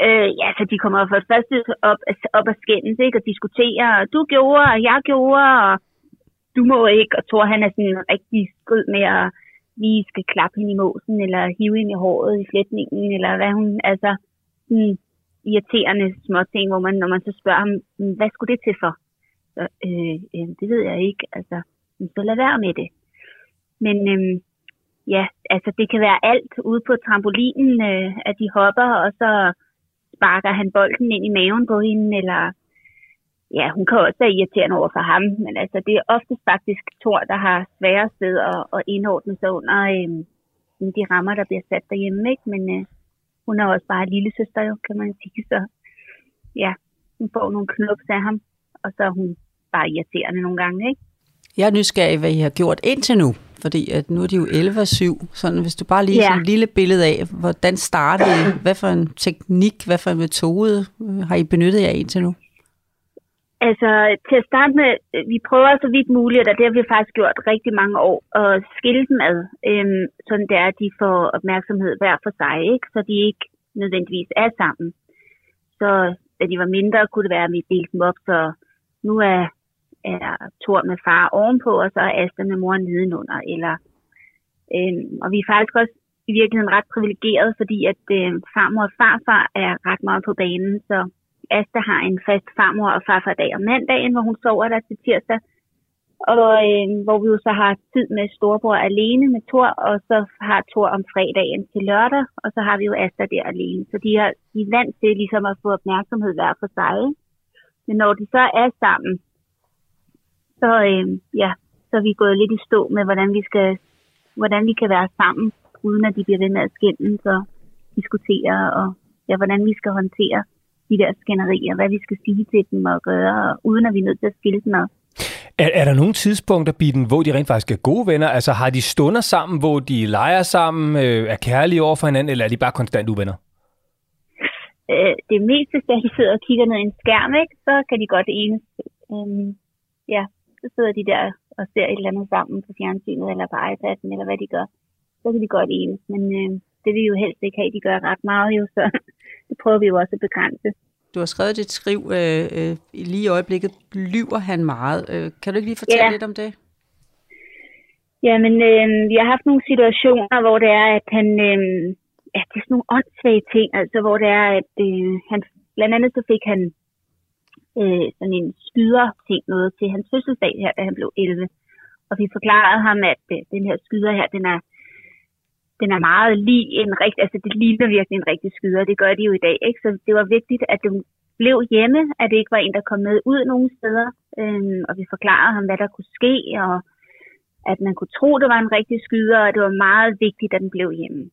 Øh, ja, så de kommer for det første op, op og skændes, ikke? Og diskuterer, du gjorde, og jeg gjorde, og du må ikke. Og tror han er sådan rigtig skød med at lige skal klappe hende i måsen, eller hive hende i håret i flætningen, eller hvad hun, altså, sådan irriterende små ting, hvor man, når man så spørger ham, hvad skulle det til for? Så, øh, øh, det ved jeg ikke, altså, så lad være med det. Men øh, ja, altså det kan være alt ude på trampolinen, øh, at de hopper, og så sparker han bolden ind i maven på hende, eller ja, hun kan også være irriterende over for ham, men altså det er oftest faktisk Thor, der har sværest ved at, at indordne sig under øh, de rammer, der bliver sat derhjemme, ikke? Men øh, hun er også bare lille søster, jo, kan man sige, så ja, hun får nogle knups af ham, og så er hun bare irriterende nogle gange, ikke? Jeg er nysgerrig, hvad I har gjort indtil nu. Fordi at nu er de jo 11 og 7. Sådan, hvis du bare lige Ja. sådan et lille billede af, hvordan startede I? Hvad for en teknik, hvad for en metode øh, har I benyttet jer indtil nu? Altså, til at starte med, øh, vi prøver så vidt muligt, og det har vi faktisk gjort rigtig mange år, at skille dem ad, øhm, sådan det er, at de får opmærksomhed hver for sig, ikke? så de ikke nødvendigvis er sammen. Så da de var mindre, kunne det være, at vi delte dem op, så nu er, er Thor med far ovenpå, og så er Asta med mor nedenunder. Eller, øhm, og vi er faktisk også i virkeligheden ret privilegeret, fordi at øh, farmor og farfar er ret meget på banen, så Asta har en fast farmor og farfar dag om mandagen, hvor hun sover der til tirsdag. Og øh, hvor vi jo så har tid med storebror alene med Tor, og så har Tor om fredagen til lørdag, og så har vi jo Asta der alene. Så de, er, de er vant til ligesom at få opmærksomhed hver for sig. Men når de så er sammen, så, øh, ja, så er vi gået lidt i stå med, hvordan vi, skal, hvordan vi kan være sammen, uden at de bliver ved med at skændes og diskutere, og ja, hvordan vi skal håndtere de der skænderier, hvad vi skal sige til dem og gøre, uden at vi er nødt til at skille dem ad. Er, er der nogle tidspunkter, Bitten, hvor de rent faktisk er gode venner? Altså, har de stunder sammen, hvor de leger sammen, øh, er kærlige over for hinanden, eller er de bare konstant uvenner? øh, det meste, da de sidder og kigger ned i en skærm, ikke, så kan de godt enes. Øhm, ja, så sidder de der og ser et eller andet sammen på fjernsynet eller på iPad'en, eller hvad de gør. Så kan de godt enes, men øh, det vil vi jo helst ikke have, de gør ret meget jo, så det prøver vi jo også at begrænse. Du har skrevet dit skriv, øh, øh, lige i øjeblikket lyver han meget. Øh, kan du ikke lige fortælle Ja. lidt om det? Jamen, øh, vi har haft nogle situationer, hvor det er, at han, øh, ja, det er sådan nogle åndssvage ting, altså hvor det er, at øh, han, blandt andet så fik han øh, sådan en skyder ting noget til hans fødselsdag her, da han blev 11. Og vi forklarede ham, at øh, den her skyder her, den er, den er meget lige en rigtig, altså det ligner virkelig en rigtig skyder, det gør de jo i dag, ikke? Så det var vigtigt, at den blev hjemme, at det ikke var en, der kom med ud nogen steder. Øhm, og vi forklarede ham, hvad der kunne ske, og at man kunne tro, det var en rigtig skyder, og det var meget vigtigt, at den blev hjemme.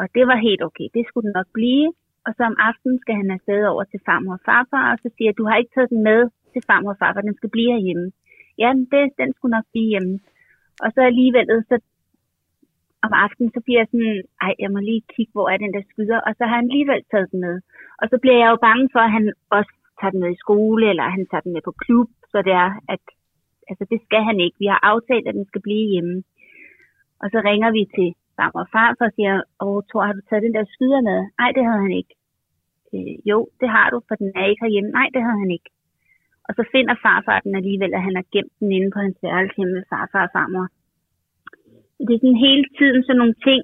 Og det var helt okay, det skulle den nok blive. Og så om aftenen skal han afsted over til farmor og farfar, og så siger jeg, du har ikke taget den med til farmor og farfar, den skal blive herhjemme. Ja, det, den skulle nok blive hjemme. Og så alligevel, så om aftenen, så bliver jeg sådan, ej, jeg må lige kigge, hvor er den der skyder, og så har han alligevel taget den med. Og så bliver jeg jo bange for, at han også tager den med i skole, eller han tager den med på klub, så det er, at altså det skal han ikke. Vi har aftalt, at den skal blive hjemme. Og så ringer vi til farmor og farfar og siger, åh, Thor, har du taget den der skyder med? Nej, det havde han ikke. Øh, jo, det har du, for den er ikke herhjemme. Nej, det havde han ikke. Og så finder farfar den alligevel, at han har gemt den inde på hans værelse hjemme med farfar og farmor. Det er sådan hele tiden sådan nogle ting,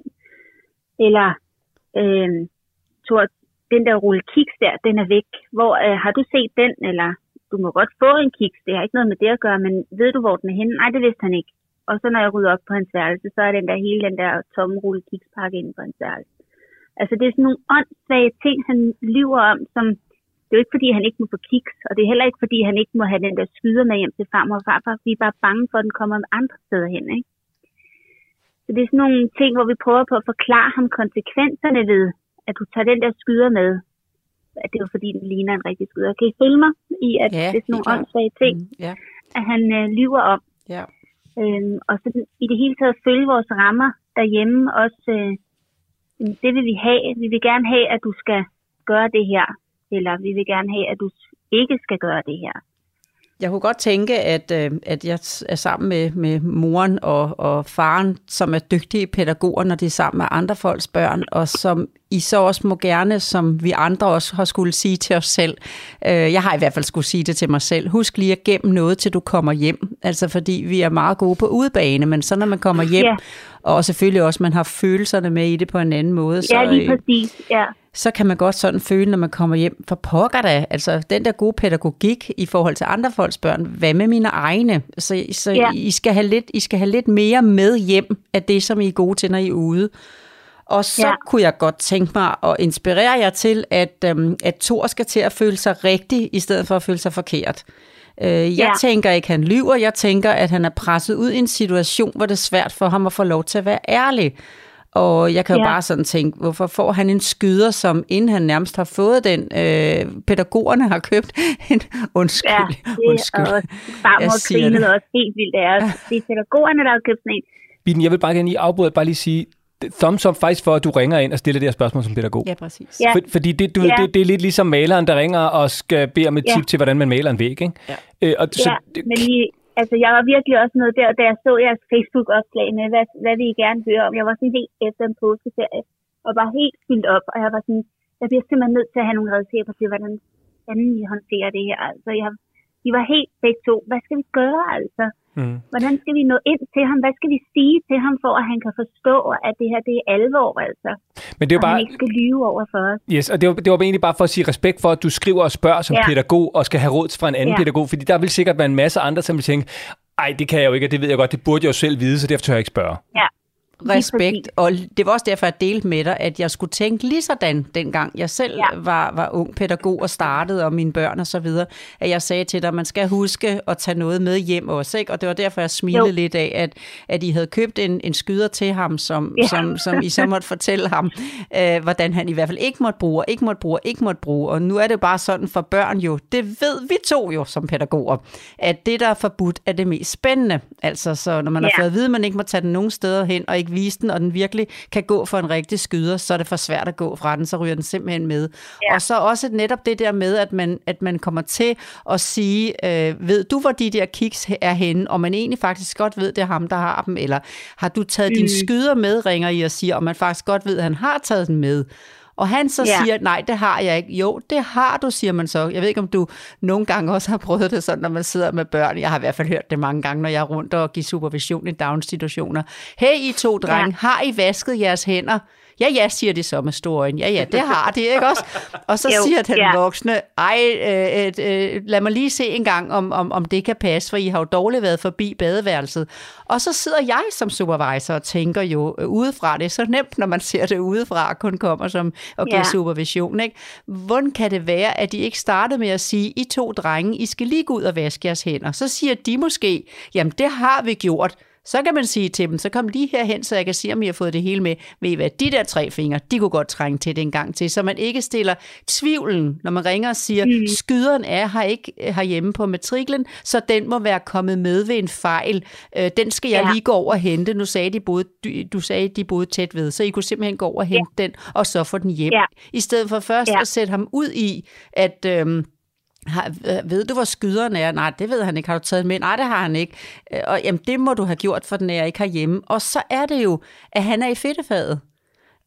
Eller, øh, Thor, den der rulle kiks der, den er væk. Hvor øh, har du set den? Eller, du må godt få en kiks, det har ikke noget med det at gøre, men ved du, hvor den er henne? Nej, det vidste han ikke. Og så når jeg rydder op på hans værelse, så er den der hele den der tomme rulle kikspakke inde på hans værelse. Altså det er sådan nogle åndssvage ting, han lyver om, som det er jo ikke fordi, han ikke må få kiks, og det er heller ikke fordi, han ikke må have den der skyder med hjem til farmor og farfar. Vi er bare bange for, at den kommer andre steder hen. Ikke? Så det er sådan nogle ting, hvor vi prøver på at forklare ham konsekvenserne ved, at du tager den der skyder med. At det er jo fordi, den ligner en rigtig skyder. Kan I følge mig i, at Ja, det er sådan nogle åndssvage ting, Mm, ja, at han øh, lyver om? ja. Øhm, og så i det hele taget følge vores rammer derhjemme også. Øh, det vil vi have. Vi vil gerne have, at du skal gøre det her. Eller vi vil gerne have, at du ikke skal gøre det her. Jeg kunne godt tænke, at, øh, at jeg er sammen med, med moren og, og faren, som er dygtige pædagoger, når de er sammen med andre folks børn, og som i så også må gerne, som vi andre også har skulle sige til os selv. Øh, jeg har i hvert fald skulle sige det til mig selv. Husk lige at gemme noget, til du kommer hjem. Altså fordi vi er meget gode på udebane, men så når man kommer hjem, Ja. og selvfølgelig også, man har følelserne med i det på en anden måde. Så, Ja, lige øh, præcis. Ja. så kan man godt sådan føle, når man kommer hjem, for pokker da, altså den der gode pædagogik i forhold til andre folks børn, hvad med mine egne? Så, så Ja. I, skal have lidt, I skal have lidt mere med hjem af det, som I er gode til, når I er ude. Og så ja. Kunne jeg godt tænke mig at inspirere jer til, at, øhm, at Thor skal til at føle sig rigtig, i stedet for at føle sig forkert. Øh, jeg Ja. tænker ikke, han lyver. Jeg tænker, at han er presset ud i en situation, hvor det er svært for ham at få lov til at være ærlig. Og jeg kan jo Ja. bare sådan tænke, hvorfor får han en skyder, som inden han nærmest har fået den, øh, pædagogerne har købt en undskyld, Ja, det undskyld. er også farmor Jeg siger det. også helt vildt af os. Det er pædagogerne, der har købt sådan en. Bitten, jeg vil bare gerne lige afbryde, bare lige sige, thumbs up faktisk for, at du ringer ind og stiller det her spørgsmål som pædagog. Ja, præcis. Ja. For, fordi det, du, Ja. det, det er lidt ligesom maleren, der ringer og skal bede om et Ja. tip til, hvordan man maler en væg. Ikke? Ja. Øh, og, så, ja, men lige, altså jeg var virkelig også noget der, da jeg så jeres Facebook-opslag med, hvad, hvad vil I gerne høre om? Jeg var sådan helt efter en påskeferie, og var helt fyldt op, og jeg var sådan, jeg bliver simpelthen nødt til at have nogle redskaber til, hvordan, hvordan I håndterer det her. Altså, jeg, de var helt begge to, hvad skal vi gøre altså? Mm. Hvordan skal vi nå ind til ham? Hvad skal vi sige til ham, for at han kan forstå, at det her det er alvor, altså? Men det er Og han bare, ikke skal lyve over for os. yes, og det var, det var egentlig bare for at sige respekt for, at du skriver og spørger som Ja. pædagog og skal have råd fra en anden Ja. pædagog, fordi der vil sikkert være en masse andre, som vil tænke, ej, det kan jeg jo ikke, og det ved jeg godt, det burde jeg jo selv vide, så derfor tør jeg ikke spørge. Ja. Respekt. Og det var også derfor, jeg delte med dig, at jeg skulle tænke lige sådan, dengang jeg selv ja. Var, var ung pædagog og startede, og mine børn og så videre, at jeg sagde til dig, at man skal huske at tage noget med hjem også. Ikke? Og det var derfor, jeg smilede Jo. lidt af, at, at I havde købt en, en skyder til ham, som, Ja. som, som I så måtte fortælle ham, øh, hvordan han i hvert fald ikke måtte bruge, ikke måtte bruge, ikke måtte bruge. Og nu er det bare sådan for børn jo, det ved vi to jo som pædagoger, at det, der er forbudt, er det mest spændende. Altså, så når man har Ja. fået at vide, at man ikke må tage den nogen steder hen, og ikke vise den, og den virkelig kan gå for en rigtig skyder, så er det for svært at gå fra den, så ryger den simpelthen med. Ja. Og så også netop det der med, at man, at man kommer til at sige, øh, ved du, hvor de der kiks er henne, og man egentlig faktisk godt ved, det er ham, der har dem, eller har du taget mm. din skyder med, ringer I og siger, og man faktisk godt ved, at han har taget den med. Og han så Ja. siger, nej, det har jeg ikke. Jo, det har du, siger man så. Jeg ved ikke, om du nogle gange også har prøvet det sådan, når man sidder med børn. Jeg har i hvert fald hørt det mange gange, når jeg er rundt og giver supervision i daginstitutioner. Hey, I to drenge, ja. har I vasket jeres hænder? Ja, ja, siger de så med store øjne. Ja, ja, det har de, ikke også? Og så Jo, siger den ja. voksne, ej, øh, øh, lad mig lige se en gang, om, om, om det kan passe, for I har jo dårligt været forbi badeværelset. Og så sidder jeg som supervisor og tænker jo øh, udefra, det er så nemt, når man ser det udefra, og kun kommer som og giver Ja. supervision. Ikke? Hvordan kan det være, at de ikke startede med at sige, I to drenge, I skal lige gå ud og vaske jeres hænder? Så siger de måske, jamen det har vi gjort. Så kan man sige til dem, så kom lige herhen, så jeg kan se, om I har fået det hele med. Ved I hvad, de der tre fingre, de kunne godt trænge til det en gang til, så man ikke stiller tvivlen, når man ringer og siger, mm. skyderen er her ikke øh, herhjemme på matriklen, så den må være kommet med ved en fejl. Øh, den skal jeg Ja. lige gå over og hente. Nu sagde de boede, du, du sagde, de boede tæt ved, så I kunne simpelthen gå over og hente den, og så få den hjem. Ja. I stedet for først Ja. at sætte ham ud i, at... Øhm, har, ved du, hvor skyderen er? Nej, det ved han ikke. Har du taget med? Nej, det har han ikke. Øh, Og jamen, det må du have gjort, for den er ikke herhjemme. Og så er det jo, at han er i fedtefaget.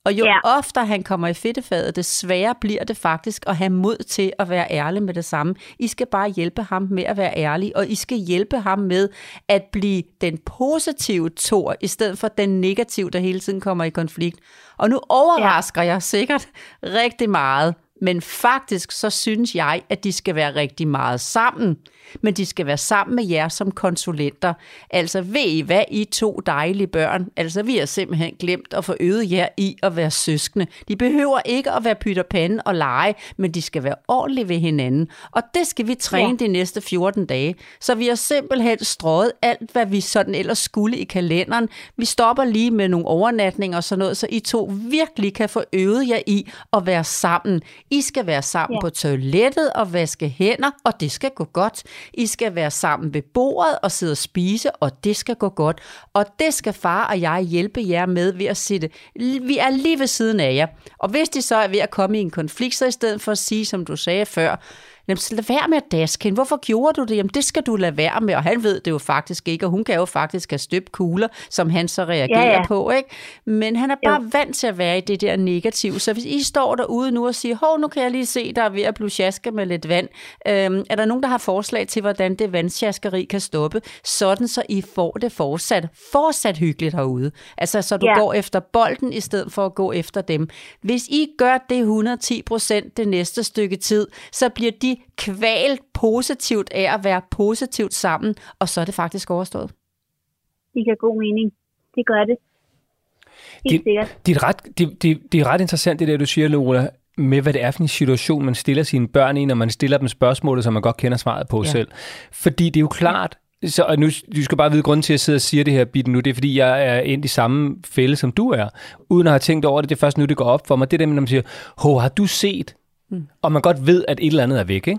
Og jo Ja. oftere han kommer i fedtefadet, des sværere bliver det faktisk at have mod til at være ærlig med det samme. I skal bare hjælpe ham med at være ærlig, og I skal hjælpe ham med at blive den positive tor, i stedet for den negative, der hele tiden kommer i konflikt. Og nu overrasker ja. jeg sikkert rigtig meget, men faktisk så synes jeg, at de skal være rigtig meget sammen. Men de skal være sammen med jer som konsulenter. Altså ved I hvad, I to dejlige børn? Altså vi har simpelthen glemt at få øvet jer i at være søskende. De behøver ikke at være pytter pande og lege, men de skal være ordentlige ved hinanden. Og det skal vi træne ja. de næste 14 dage. Så vi har simpelthen strøget alt, hvad vi sådan ellers skulle i kalenderen. Vi stopper lige med nogle overnatninger og sådan noget, så I to virkelig kan få øvet jer i at være sammen. I skal være sammen Ja. på toilettet og vaske hænder, og det skal gå godt. I skal være sammen ved bordet og sidde og spise, og det skal gå godt. Og det skal far og jeg hjælpe jer med ved at sætte. Vi er lige ved siden af jer. Og hvis de så er ved at komme i en konflikt, så i stedet for at sige, som du sagde før, Jamen, så lad være med at daske hende. Hvorfor gjorde du det? Jamen, det skal du lade være med. Og han ved det jo faktisk ikke, og hun kan jo faktisk have støbt kugler, som han så reagerer Ja, ja, på. Ikke? Men han er bare Jo. vant til at være i det der negative. Så hvis I står derude nu og siger, hov, nu kan jeg lige se, der er ved at blive med lidt vand. Øhm, er der nogen, der har forslag til, hvordan det vandsjaskeri kan stoppe, sådan så I får det fortsat, fortsat hyggeligt herude? Altså, så du Ja. ja. går efter bolden, i stedet for at gå efter dem. Hvis I gør det 110 procent det næste stykke tid, så bliver de kvalt positivt af at være positivt sammen, og så er det faktisk overstået. Det giver god mening. Det gør det. Helt Det, sikkert. det, er ret, det, det, det er ret interessant, det der, du siger, Lola, med hvad det er for en situation, man stiller sine børn i, når man stiller dem spørgsmålet, som man godt kender svaret på ja. Selv. Fordi det er jo klart, så, og nu, du skal bare vide, grunden til, at jeg sidder og siger det her, Bitten, nu, det er, fordi jeg er ind i samme fælde, som du er. Uden at have tænkt over det, det er først nu, det går op for mig. Det er det, når man siger, Hov, har du set? Mm. Og man godt ved, at et eller andet er væk, ikke?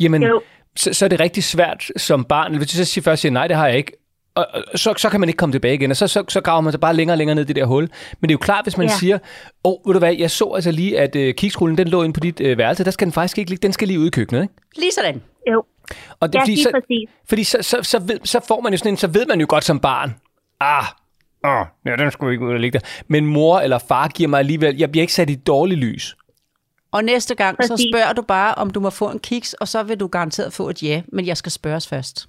Jamen, Jo. så, så er det rigtig svært som barn. Hvis du så siger, først siger, nej, det har jeg ikke, og, og så, så kan man ikke komme tilbage igen, og så, så, så graver man sig bare længere og længere ned i det der hul. Men det er jo klart, hvis man ja. Siger, åh, oh, ved du hvad, jeg så altså lige, at øh, kiksrullen, den lå inde på dit øh, værelse, der skal den faktisk ikke ligge, den skal lige ud i køkkenet, ikke? Lige sådan. Jo. Og det, Ja, fordi, lige så, præcis. fordi så, så, så, ved, så får man jo sådan en, så ved man jo godt som barn, ah, åh, ja, den skulle ikke ud og ligge der. Men mor eller far giver mig alligevel, jeg bliver ikke sat i dårligt lys. Og næste gang, så Præcis. spørger du bare, om du må få en kiks, og så vil du garanteret få et ja, men jeg skal spørges først.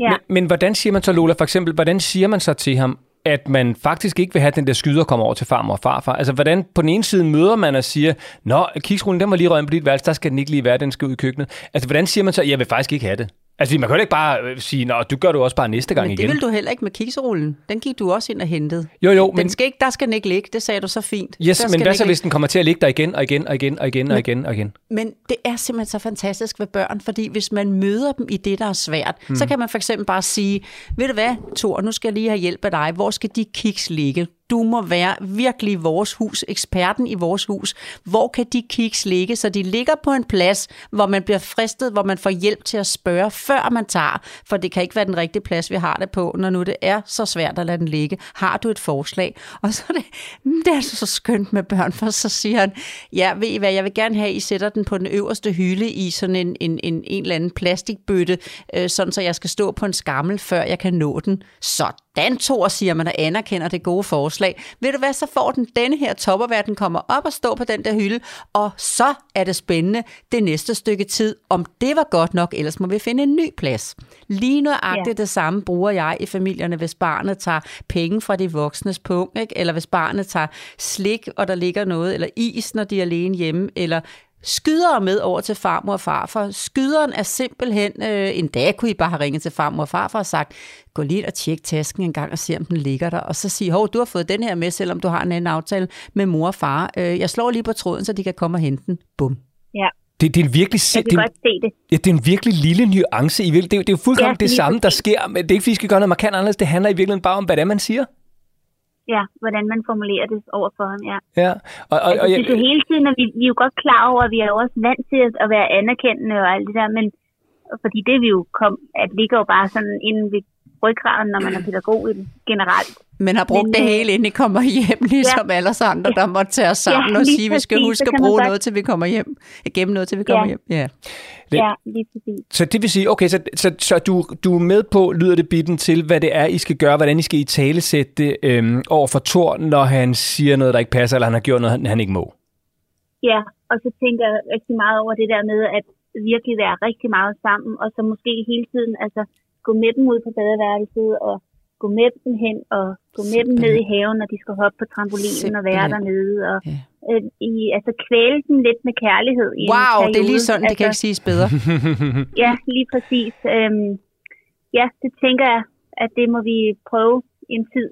Ja. Men, men hvordan siger man så, Lola, for eksempel, hvordan siger man så til ham, at man faktisk ikke vil have den der skyder komme over til farmor og farfar? Altså, hvordan på den ene side møder man og siger, Nå, kiksrullen, den var lige røget på dit værelse, der skal den ikke lige være, den skal ud i køkkenet. Altså, hvordan siger man så, jeg vil faktisk ikke have det? Altså, man kan jo ikke bare øh, sige, Nå, du gør du også bare næste gang Men igen. det vil du heller ikke med kikserullen. Den gik du også ind og hentede. Jo, jo, Den men, skal ikke, der skal den ikke ligge, det sagde du så fint. yes, Der men hvad så, hvis den kommer til at ligge der igen og igen og igen og igen og igen og igen? Men det er simpelthen så fantastisk ved børn, fordi hvis man møder dem i det, der er svært, mm. så kan man for eksempel bare sige, ved du hvad, Thor, nu skal jeg lige have hjælp af dig. Hvor skal de kiks ligge? Du må være virkelig vores hus, eksperten i vores hus. Hvor kan de kiks ligge, så de ligger på en plads, hvor man bliver fristet, hvor man får hjælp til at spørge, før man tager. For det kan ikke være den rigtige plads, vi har det på, når nu det er så svært at lade den ligge. Har du et forslag? Og så er det, mm, det er altså så skønt med børn, for så siger han, ja, ved I hvad, jeg vil gerne have, at I sætter den på den øverste hylde i sådan en, en, en, en eller anden plastikbøtte, øh, sådan så jeg skal stå på en skammel, før jeg kan nå den. Sådan, tror siger man og anerkender det gode forslag. Ved du hvad, så får den denne her toppervær, den kommer op og står på den der hylde, og så er det spændende det næste stykke tid, om det var godt nok, ellers må vi finde en ny plads. Lige nøjagtigt ja. det samme bruger jeg i familierne, hvis barnet tager penge fra de voksnes punkt, ikke? eller hvis barnet tager slik, og der ligger noget, eller is, når de er alene hjemme, eller skyder med over til farmor og farfar. Skyderen er simpelthen, øh, en dag kunne I bare have ringet til farmor og farfar og sagt, gå lige og tjek tasken en gang og se, om den ligger der. Og så sige, hov, du har fået den her med, selvom du har en anden aftale med mor og far. Øh, jeg slår lige på tråden, så de kan komme og hente den. Bum. Ja, Det, det er en virkelig, kan det, er, godt se det. ja, det er en virkelig lille nuance. I virkelig, det, er, jo- det er jo fuldkommen Ja, det samme, der sker. Men det er ikke, fordi vi skal gøre noget markant anderledes. Det handler i virkeligheden bare om, hvad det er, man siger. Ja, hvordan man formulerer det over for ham, ja. Ja, og, og, Altså, det er jo hele tiden, og vi, vi er jo godt klar over, at vi er jo også vant til at, at være anerkendende og alt det der, men fordi det vi jo kom, at ligger jo bare sådan inde ved ryggraden, når man er pædagog i- generelt. Men har brugt Men, det øh, hele, inden I kommer hjem, ligesom alle os andre, der måtte tage os sammen Ja, og sige, at vi skal huske at bruge noget, til vi kommer hjem. Gemme noget, til vi kommer Ja. hjem. Ja. Det- Ja, lige præcis. Så det vil sige, okay, så, så, så du, du er med på, lyder det bitten til, hvad det er, I skal gøre, hvordan I skal i tale sætte det øhm, over for Thor, når han siger noget, der ikke passer, eller han har gjort noget, han, han ikke må. Ja, og så tænker jeg rigtig meget over det der med, at virkelig være rigtig meget sammen, og så måske hele tiden altså, gå med dem ud på badeværelset, og gå med dem hen, og gå med dem ned i haven, når de skal hoppe på trampolinen og være Simpelthen. dernede, og Ja. øh, i, altså kvæle dem lidt med kærlighed. I Wow, det er lige sådan, det kan ikke siges bedre. Ja, lige præcis. Øhm, ja, det tænker jeg, at det må vi prøve en tid.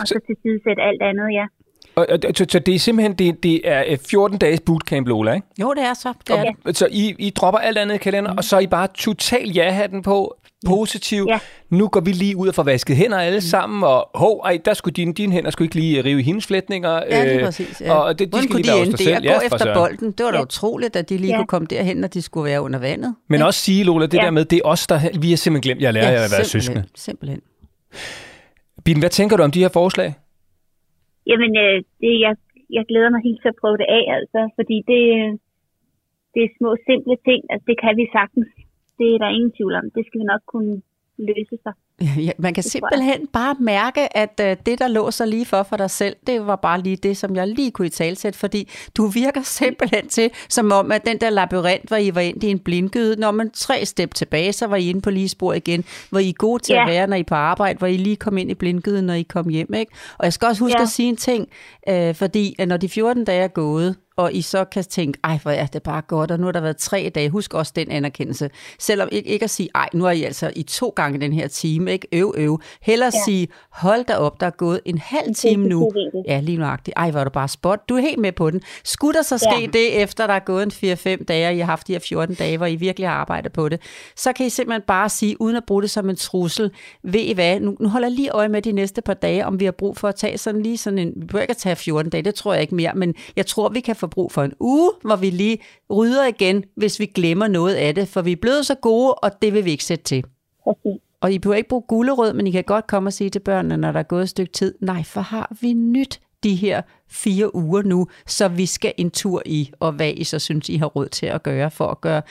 Og så til side sætte alt andet, ja. Og, og, så, så det er simpelthen det, det er øh, 14 dages bootcamp, Lola, ikke? Jo, det er så. Det er det. Så I, I dropper alt andet i kalender, og så er I bare total ja-hatten på, positiv. Ja. Nu går vi lige ud og får vasket hænder alle sammen, og hov, ej, der skulle dine, dine hænder skulle ikke lige rive i hendes flætninger. Ja, lige øh, præcis. Ja. Og det, de Hvordan lige de lave ende der? Gå Ja, efter søren. bolden. Det var da Ja. utroligt, at de lige Ja. kunne komme derhen, når de skulle være under vandet. Men også sige, Lola, det Ja. der med, det er os, der vi har simpelthen glemt, jeg lærer ja, at være søskende. simpelthen. Bitten, hvad tænker du om de her forslag? Jamen, øh, det, jeg, jeg glæder mig helt til at prøve det af, altså, fordi det, det er små, simple ting. Altså, det kan vi sagtens. Det er der ingen tvivl om. Det skal vi nok kunne løse sig. Ja, man kan simpelthen bare mærke, at uh, det, der lå sig lige for for dig selv, det var bare lige det, som jeg lige kunne i talsætte, fordi du virker simpelthen til, som om, at den der labyrint, hvor I var ind i en blindgyde, når man tre step tilbage, så var I inde på lige spor igen, hvor I er gode til Ja. at være, når I er på arbejde, hvor I lige kom ind i blindgyden, når I kom hjem, ikke? Og jeg skal også huske Ja. at sige en ting, øh, fordi at når de 14 dage er gået, og I så kan tænke, ej, hvor er det bare godt, og nu har der været tre dage. Husk også den anerkendelse. Selvom ikke, ikke at sige, ej, nu er I altså i to gange den her time, ikke? Øv, øv. Heller ja. Sige, hold da op, der er gået en halv time nu. Ja, lige nuagtigt. Ej, hvor er du bare spot. Du er helt med på den. Skulle der så ske. Ja. det, efter der er gået en 4-5 dage, og I har haft de her 14 dage, hvor I virkelig har arbejdet på det, så kan I simpelthen bare sige, uden at bruge det som en trussel, ved I hvad, nu, nu holder jeg lige øje med de næste par dage, om vi har brug for at tage sådan lige sådan en, vi behøver ikke at tage 14 dage, det tror jeg ikke mere, men jeg tror, vi kan få brug for en uge, hvor vi lige rydder igen, hvis vi glemmer noget af det, for vi er blevet så gode, og det vil vi ikke sætte til. Præcis. Og I behøver ikke bruge gulerød, men I kan godt komme og sige til børnene, når der er gået et stykke tid, nej, for har vi nyt de her fire uger nu, så vi skal en tur i, og hvad I så synes, I har råd til at gøre, for at gøre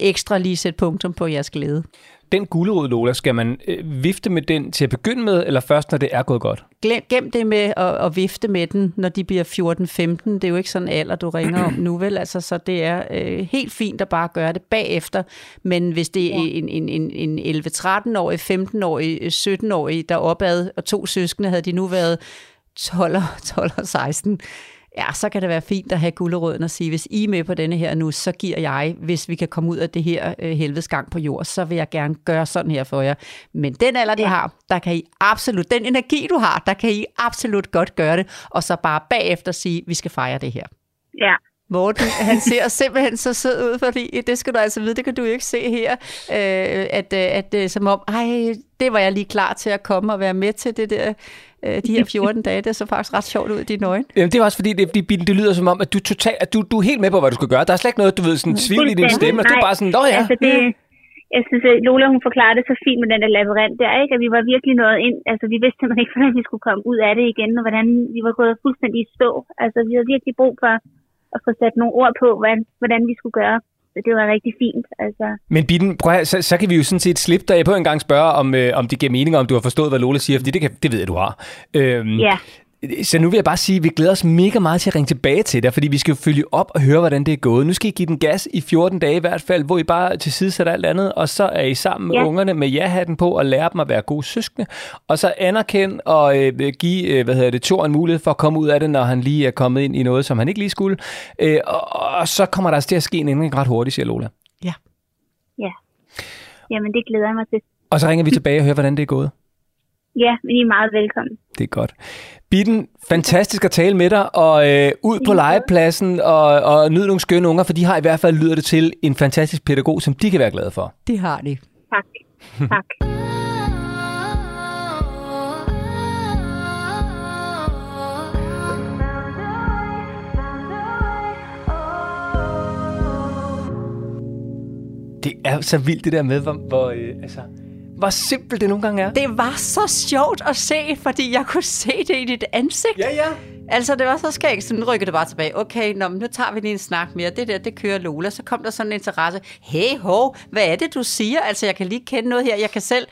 ekstra lige sætte punktum på jeres glæde. Den gulerod, Lola, skal man øh, vifte med den til at begynde med, eller først, når det er gået godt? Glem, gem det med at, at vifte med den, når de bliver 14-15. Det er jo ikke sådan en alder, du ringer om nu, vel? Altså, så det er øh, helt fint at bare gøre det bagefter. Men hvis det er en, en, en, en 11-13-årig, 15-årig, 17-årig, der er opad, og to søskende havde de nu været 12 og, 12 og 16, ja, så kan det være fint at have gulderøden og sige, hvis I er med på denne her nu, så giver jeg, hvis vi kan komme ud af det her øh, helvedes gang på jord, så vil jeg gerne gøre sådan her for jer. Men den alder, de har, der kan I absolut, den energi, du har, der kan I absolut godt gøre det, og så bare bagefter sige, vi skal fejre det her. Ja. Morten, han ser simpelthen så sød ud, fordi det skal du altså vide, det kan du jo ikke se her, øh, at, øh, at øh, som om, ej, det var jeg lige klar til at komme og være med til det der, øh, de her 14 dage. Det så faktisk ret sjovt ud i dine øjne. Jamen, det er også fordi, det, fordi det lyder som om, at du, er total, at du, du er helt med på, hvad du skal gøre. Der er slet ikke noget, du ved, sådan tvivl i din stemme. Du er bare sådan, nå ja. Altså det, jeg synes, at Lola hun forklarede det så fint med den der labyrint der, ikke? At vi var virkelig nået ind. Altså vi vidste simpelthen ikke, hvordan vi skulle komme ud af det igen, og hvordan vi var gået fuldstændig i stå. Altså vi havde virkelig brug for at få sat nogle ord på, hvordan, hvordan vi skulle gøre. Så det var rigtig fint. Altså, Men Bitten, prøv at, så, så kan vi jo sådan set slippe dig på en gang spørge, om, øh, om det giver mening, om du har forstået, hvad Lola siger, fordi det, kan, det ved jeg, du har. Øhm, ja. Så nu vil jeg bare sige, at vi glæder os mega meget til at ringe tilbage til dig, fordi vi skal jo følge op og høre, hvordan det er gået. Nu skal I give den gas i 14 dage i hvert fald, hvor I bare tilsidesætter alt andet, og så er I sammen med Ja. ungerne med ja-hatten på og lærer dem at være gode søskende, og så anerkend og øh, give, øh, hvad hedder det, Thor en mulighed for at komme ud af det, når han lige er kommet ind i noget, som han ikke lige skulle. Øh, og, og så kommer der altså til at ske en ændring ret hurtigt, siger Lola. Ja. Ja. Jamen, det glæder jeg mig til. Og så ringer vi tilbage og hører, hvordan det er gået. Ja, men I er meget velkommen. Det er godt. Bitten, fantastisk at tale med dig, og øh, ud på legepladsen og, og nyd nogle skønne unger, for de har i hvert fald, lyder det til, en fantastisk pædagog, som de kan være glade for. Det har de. Tak. Tak. Det er så vildt det der med, hvor, hvor øh, altså, hvor simpelt det nogle gange er. Det var så sjovt at se, fordi jeg kunne se det i dit ansigt. Ja, ja. Altså, det var så skægt. Så nu rykker det bare tilbage. Okay, nå, nu tager vi lige en snak mere. Det der, det kører Lola. Så kom der sådan en interesse. Hey, ho, hvad er det, du siger? Altså, jeg kan lige kende noget her. Jeg kan selv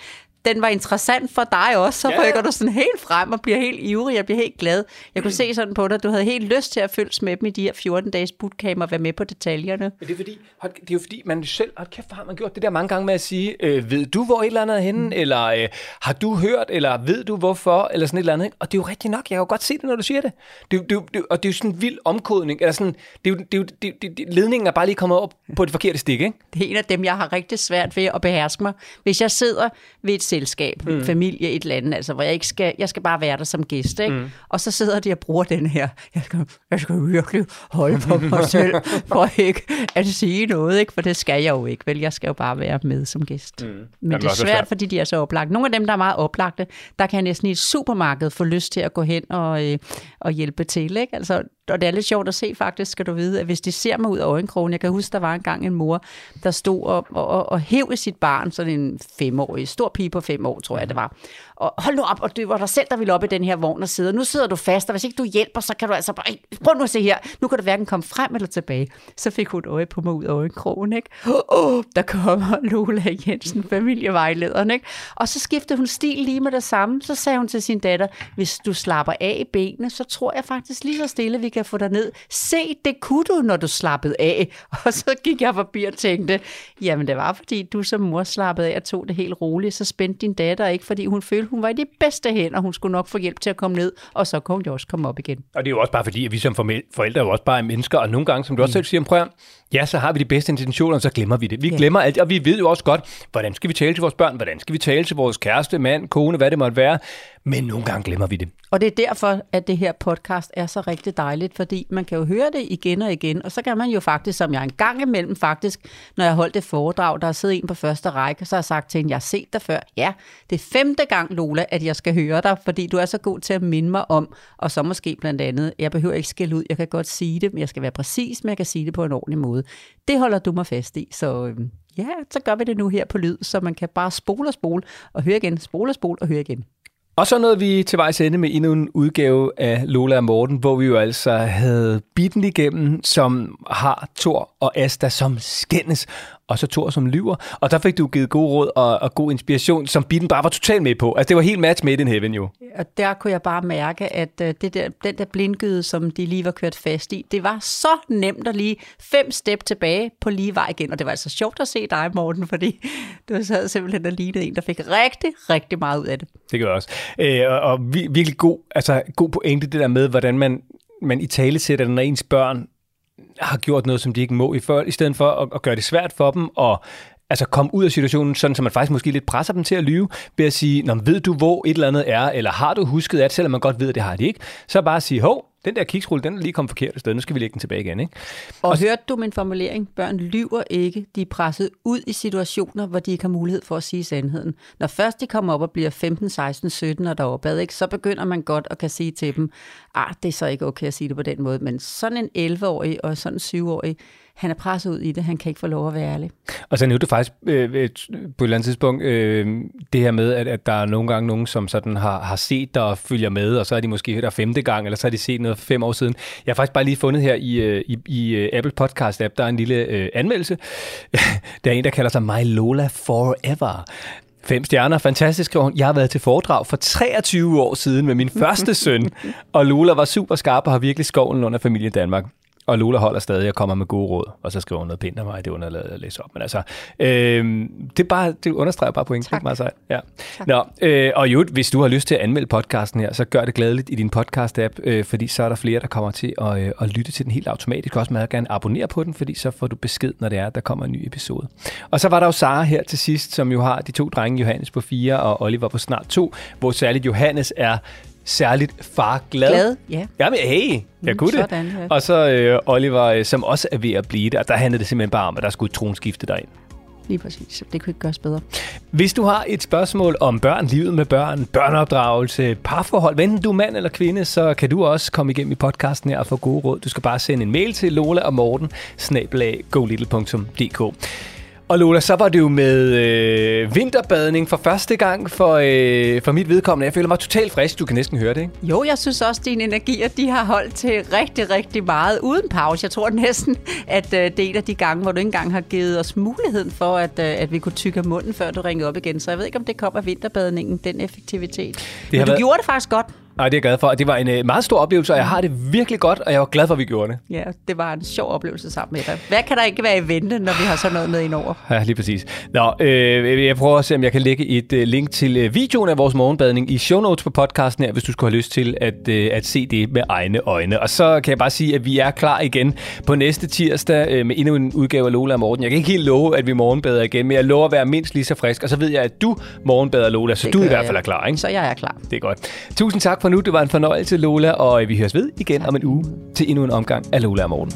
den var interessant for dig også, så Ja, rykker du sådan helt frem og bliver helt ivrig, jeg bliver helt glad. Jeg kunne se sådan på dig, du havde helt lyst til at følges med dem i de her 14 dages bootcamp og være med på detaljerne. Men det er, fordi, det er jo fordi, man selv, hold kæft, har man gjort det der mange gange med at sige, øh, ved du, hvor et eller andet er henne, mm. eller øh, har du hørt, eller ved du, hvorfor, eller sådan et eller andet. Og det er jo rigtigt nok, jeg kan jo godt se det, når du siger det. det, det, det og det er jo sådan en vild omkodning, eller sådan, det er jo, det det, det, det, ledningen er bare lige kommet op på det forkerte stik, ikke? Det er en af dem, jeg har rigtig svært ved at beherske mig. Hvis jeg sidder ved et selskab, mm. familie, et eller andet, altså, hvor jeg ikke skal, jeg skal bare være der som gæst, ikke? Mm. og så sidder de og bruger den her, jeg skal, jeg skal virkelig holde på mig selv, for ikke at sige noget, ikke? for det skal jeg jo ikke, vel? Jeg skal jo bare være med som gæst. Mm. Men Jamen, det er svært, svært. fordi de er så oplagte. Nogle af dem, der er meget oplagte, der kan jeg næsten i et supermarked få lyst til at gå hen og, øh, og hjælpe til. Ikke? Altså, og det er lidt sjovt at se faktisk, skal du vide, at hvis de ser mig ud af øjenkrogen, jeg kan huske, der var engang en mor, der stod og, og, og, og hæv i sit barn, sådan en femårig, stor pige på fem år, tror jeg det var. Og hold nu op, og det var dig selv, der ville op i den her vogn og sidde. Nu sidder du fast, og hvis ikke du hjælper, så kan du altså bare, prøv nu at se her, nu kan du hverken komme frem eller tilbage. Så fik hun et øje på mig ud af øjenkrogen, ikke? Åh, oh, der kommer Lola Jensen, familievejlederen, ikke? Og så skiftede hun stil lige med det samme. Så sagde hun til sin datter, hvis du slapper af i benene, så tror jeg faktisk lige så stille, vi kan få dig ned. Se, det kunne du, når du slappede af. Og så gik jeg forbi og tænkte, jamen det var fordi du som mor slappede af og tog det helt roligt. Så spændte din datter ikke, fordi hun følte, hun var i de bedste hænder. Hun skulle nok få hjælp til at komme ned, og så kunne hun jo også komme op igen. Og det er jo også bare fordi, at vi som forældre jo også bare er mennesker, og nogle gange, som du også selv siger, prøv ja, så har vi de bedste intentioner, og så glemmer vi det. Vi Ja. glemmer alt, og vi ved jo også godt, hvordan skal vi tale til vores børn, hvordan skal vi tale til vores kæreste, mand, kone, hvad det måtte være, men nogle gange glemmer vi det. Og det er derfor, at det her podcast er så rigtig dejligt, fordi man kan jo høre det igen og igen, og så kan man jo faktisk, som jeg en gang imellem faktisk, når jeg holdt et foredrag, der sidder en på første række, så har jeg sagt til en, jeg har set dig før. Ja, det er femte gang, Lola, at jeg skal høre dig, fordi du er så god til at minde mig om, og så måske blandt andet, jeg behøver ikke skille ud, jeg kan godt sige det, men jeg skal være præcis, men jeg kan sige det på en ordentlig måde. Det holder du mig fast i, så øhm, ja, så gør vi det nu her på lyd, så man kan bare spole og spole, og høre igen, spole og spole og høre igen. Og så nåede vi til vejs ende med endnu en udgave af Lola og Morten, hvor vi jo altså havde bitten igennem, som har Thor og Asta som skændes, og så Thor som lyver. Og der fik du givet gode råd og, og god inspiration, som bitten bare var totalt med på. Altså det var helt match made in heaven jo. Og der kunne jeg bare mærke, at øh, det der, den der blindgyde, som de lige var kørt fast i, det var så nemt at lige fem step tilbage på lige vej igen. Og det var altså sjovt at se dig, Morten, fordi du sad simpelthen og lignede en, der fik rigtig, rigtig meget ud af det. Det gør jeg også. Øh, og, og vi- virkelig god, altså, god pointe, det der med, hvordan man, man i tale sætter, når ens børn har gjort noget, som de ikke må, i, for, i stedet for at, at gøre det svært for dem, og altså komme ud af situationen, sådan så man faktisk måske lidt presser dem til at lyve, ved at sige, Nå, ved du, hvor et eller andet er, eller har du husket at, selvom man godt ved, at det har de ikke, så bare sige, hov, den der kiksrulle, den er lige kommet forkert sted, nu skal vi lægge den tilbage igen, ikke? Og, og hørte du min formulering? Børn lyver ikke. De er presset ud i situationer, hvor de ikke har mulighed for at sige sandheden. Når først de kommer op og bliver 15, 16, 17 og deroppe, ikke, så begynder man godt at kan sige til dem, ah, det er så ikke okay at sige det på den måde. Men sådan en 11-årig og sådan en 7-årig, han er presset ud i det. Han kan ikke få lov at være ærlig. Og så nævnte du faktisk øh, på et eller andet tidspunkt øh, det her med, at, at der er nogle gange nogen, som sådan har, har set dig og følger med, og så er de måske der femte gang, eller så har de set noget for fem år siden. Jeg har faktisk bare lige fundet her i, øh, i, i øh, Apple Podcast App, der er en lille øh, anmeldelse. der er en, der kalder sig My Lola Forever. Fem stjerner, fantastisk, skriver hun. Jeg har været til foredrag for 23 år siden med min første søn, og Lola var super skarp og har virkelig skovlen under familien Danmark. Og Lola holder stadig og kommer med gode råd, og så skriver hun noget pænt af mig, det underlader at læse op. Men altså, øh, det, bare, det understreger bare pointen. Tak. Meget sejt. Ja. Nå, øh, og jo, hvis du har lyst til at anmelde podcasten her, så gør det glædeligt i din podcast-app, øh, fordi så er der flere, der kommer til at, øh, at lytte til den helt automatisk. Også meget gerne abonnere på den, fordi så får du besked, når det er, at der kommer en ny episode. Og så var der jo Sara her til sidst, som jo har de to drenge, Johannes på fire og Oliver på snart to, hvor særligt Johannes er særligt far glad. Glad, ja. Jamen, hey, jeg Mm, kunne det. sådan, ja. Og så øh, Oliver, øh, som også er ved at blive det. Og der handlede det simpelthen bare om, at der skulle et tronskifte derind. Lige præcis. Det kunne ikke gøres bedre. Hvis du har et spørgsmål om børn, livet med børn, børneopdragelse, parforhold, enten du er mand eller kvinde, så kan du også komme igennem i podcasten her og få gode råd. Du skal bare sende en mail til Lola og Morten, snabelag golittle.dk. Og Lola, så var det jo med øh, vinterbadning for første gang for, øh, for mit vedkommende. Jeg føler mig totalt frisk. Du kan næsten høre det, ikke? Jo, jeg synes også, at dine energier de har holdt til rigtig, rigtig meget uden pause. Jeg tror næsten, at øh, det er en af de gange, hvor du ikke engang har givet os muligheden for, at, øh, at vi kunne tykke munden, før du ringede op igen. Så jeg ved ikke, om det kommer af vinterbadningen, den effektivitet. har Men du været- gjorde det faktisk godt. Nej, det er jeg glad for. Det var en øh, meget stor oplevelse, og jeg har det virkelig godt, og jeg var glad for, at vi gjorde det. Ja, det var en sjov oplevelse sammen med dig. Hvad kan der ikke være i vente, når vi har sådan noget med indover? Ja, lige præcis. Nå, øh, jeg prøver at se, om jeg kan lægge et øh, link til øh, videoen af vores morgenbadning i show notes på podcasten her, hvis du skulle have lyst til at, øh, at se det med egne øjne. Og så kan jeg bare sige, at vi er klar igen på næste tirsdag øh, med endnu en udgave af Lola og Morten. Jeg kan ikke helt love, at vi morgenbader igen, men jeg lover at være mindst lige så frisk. Og så ved jeg, at du morgenbader, Lola, så Det du i hvert jeg. fald er klar, ikke? Så jeg er klar. Det er godt. Tusind tak for nu. Det var en fornøjelse, Lola, og øh, vi høres ved igen om en uge til endnu en omgang af Lola og Morten.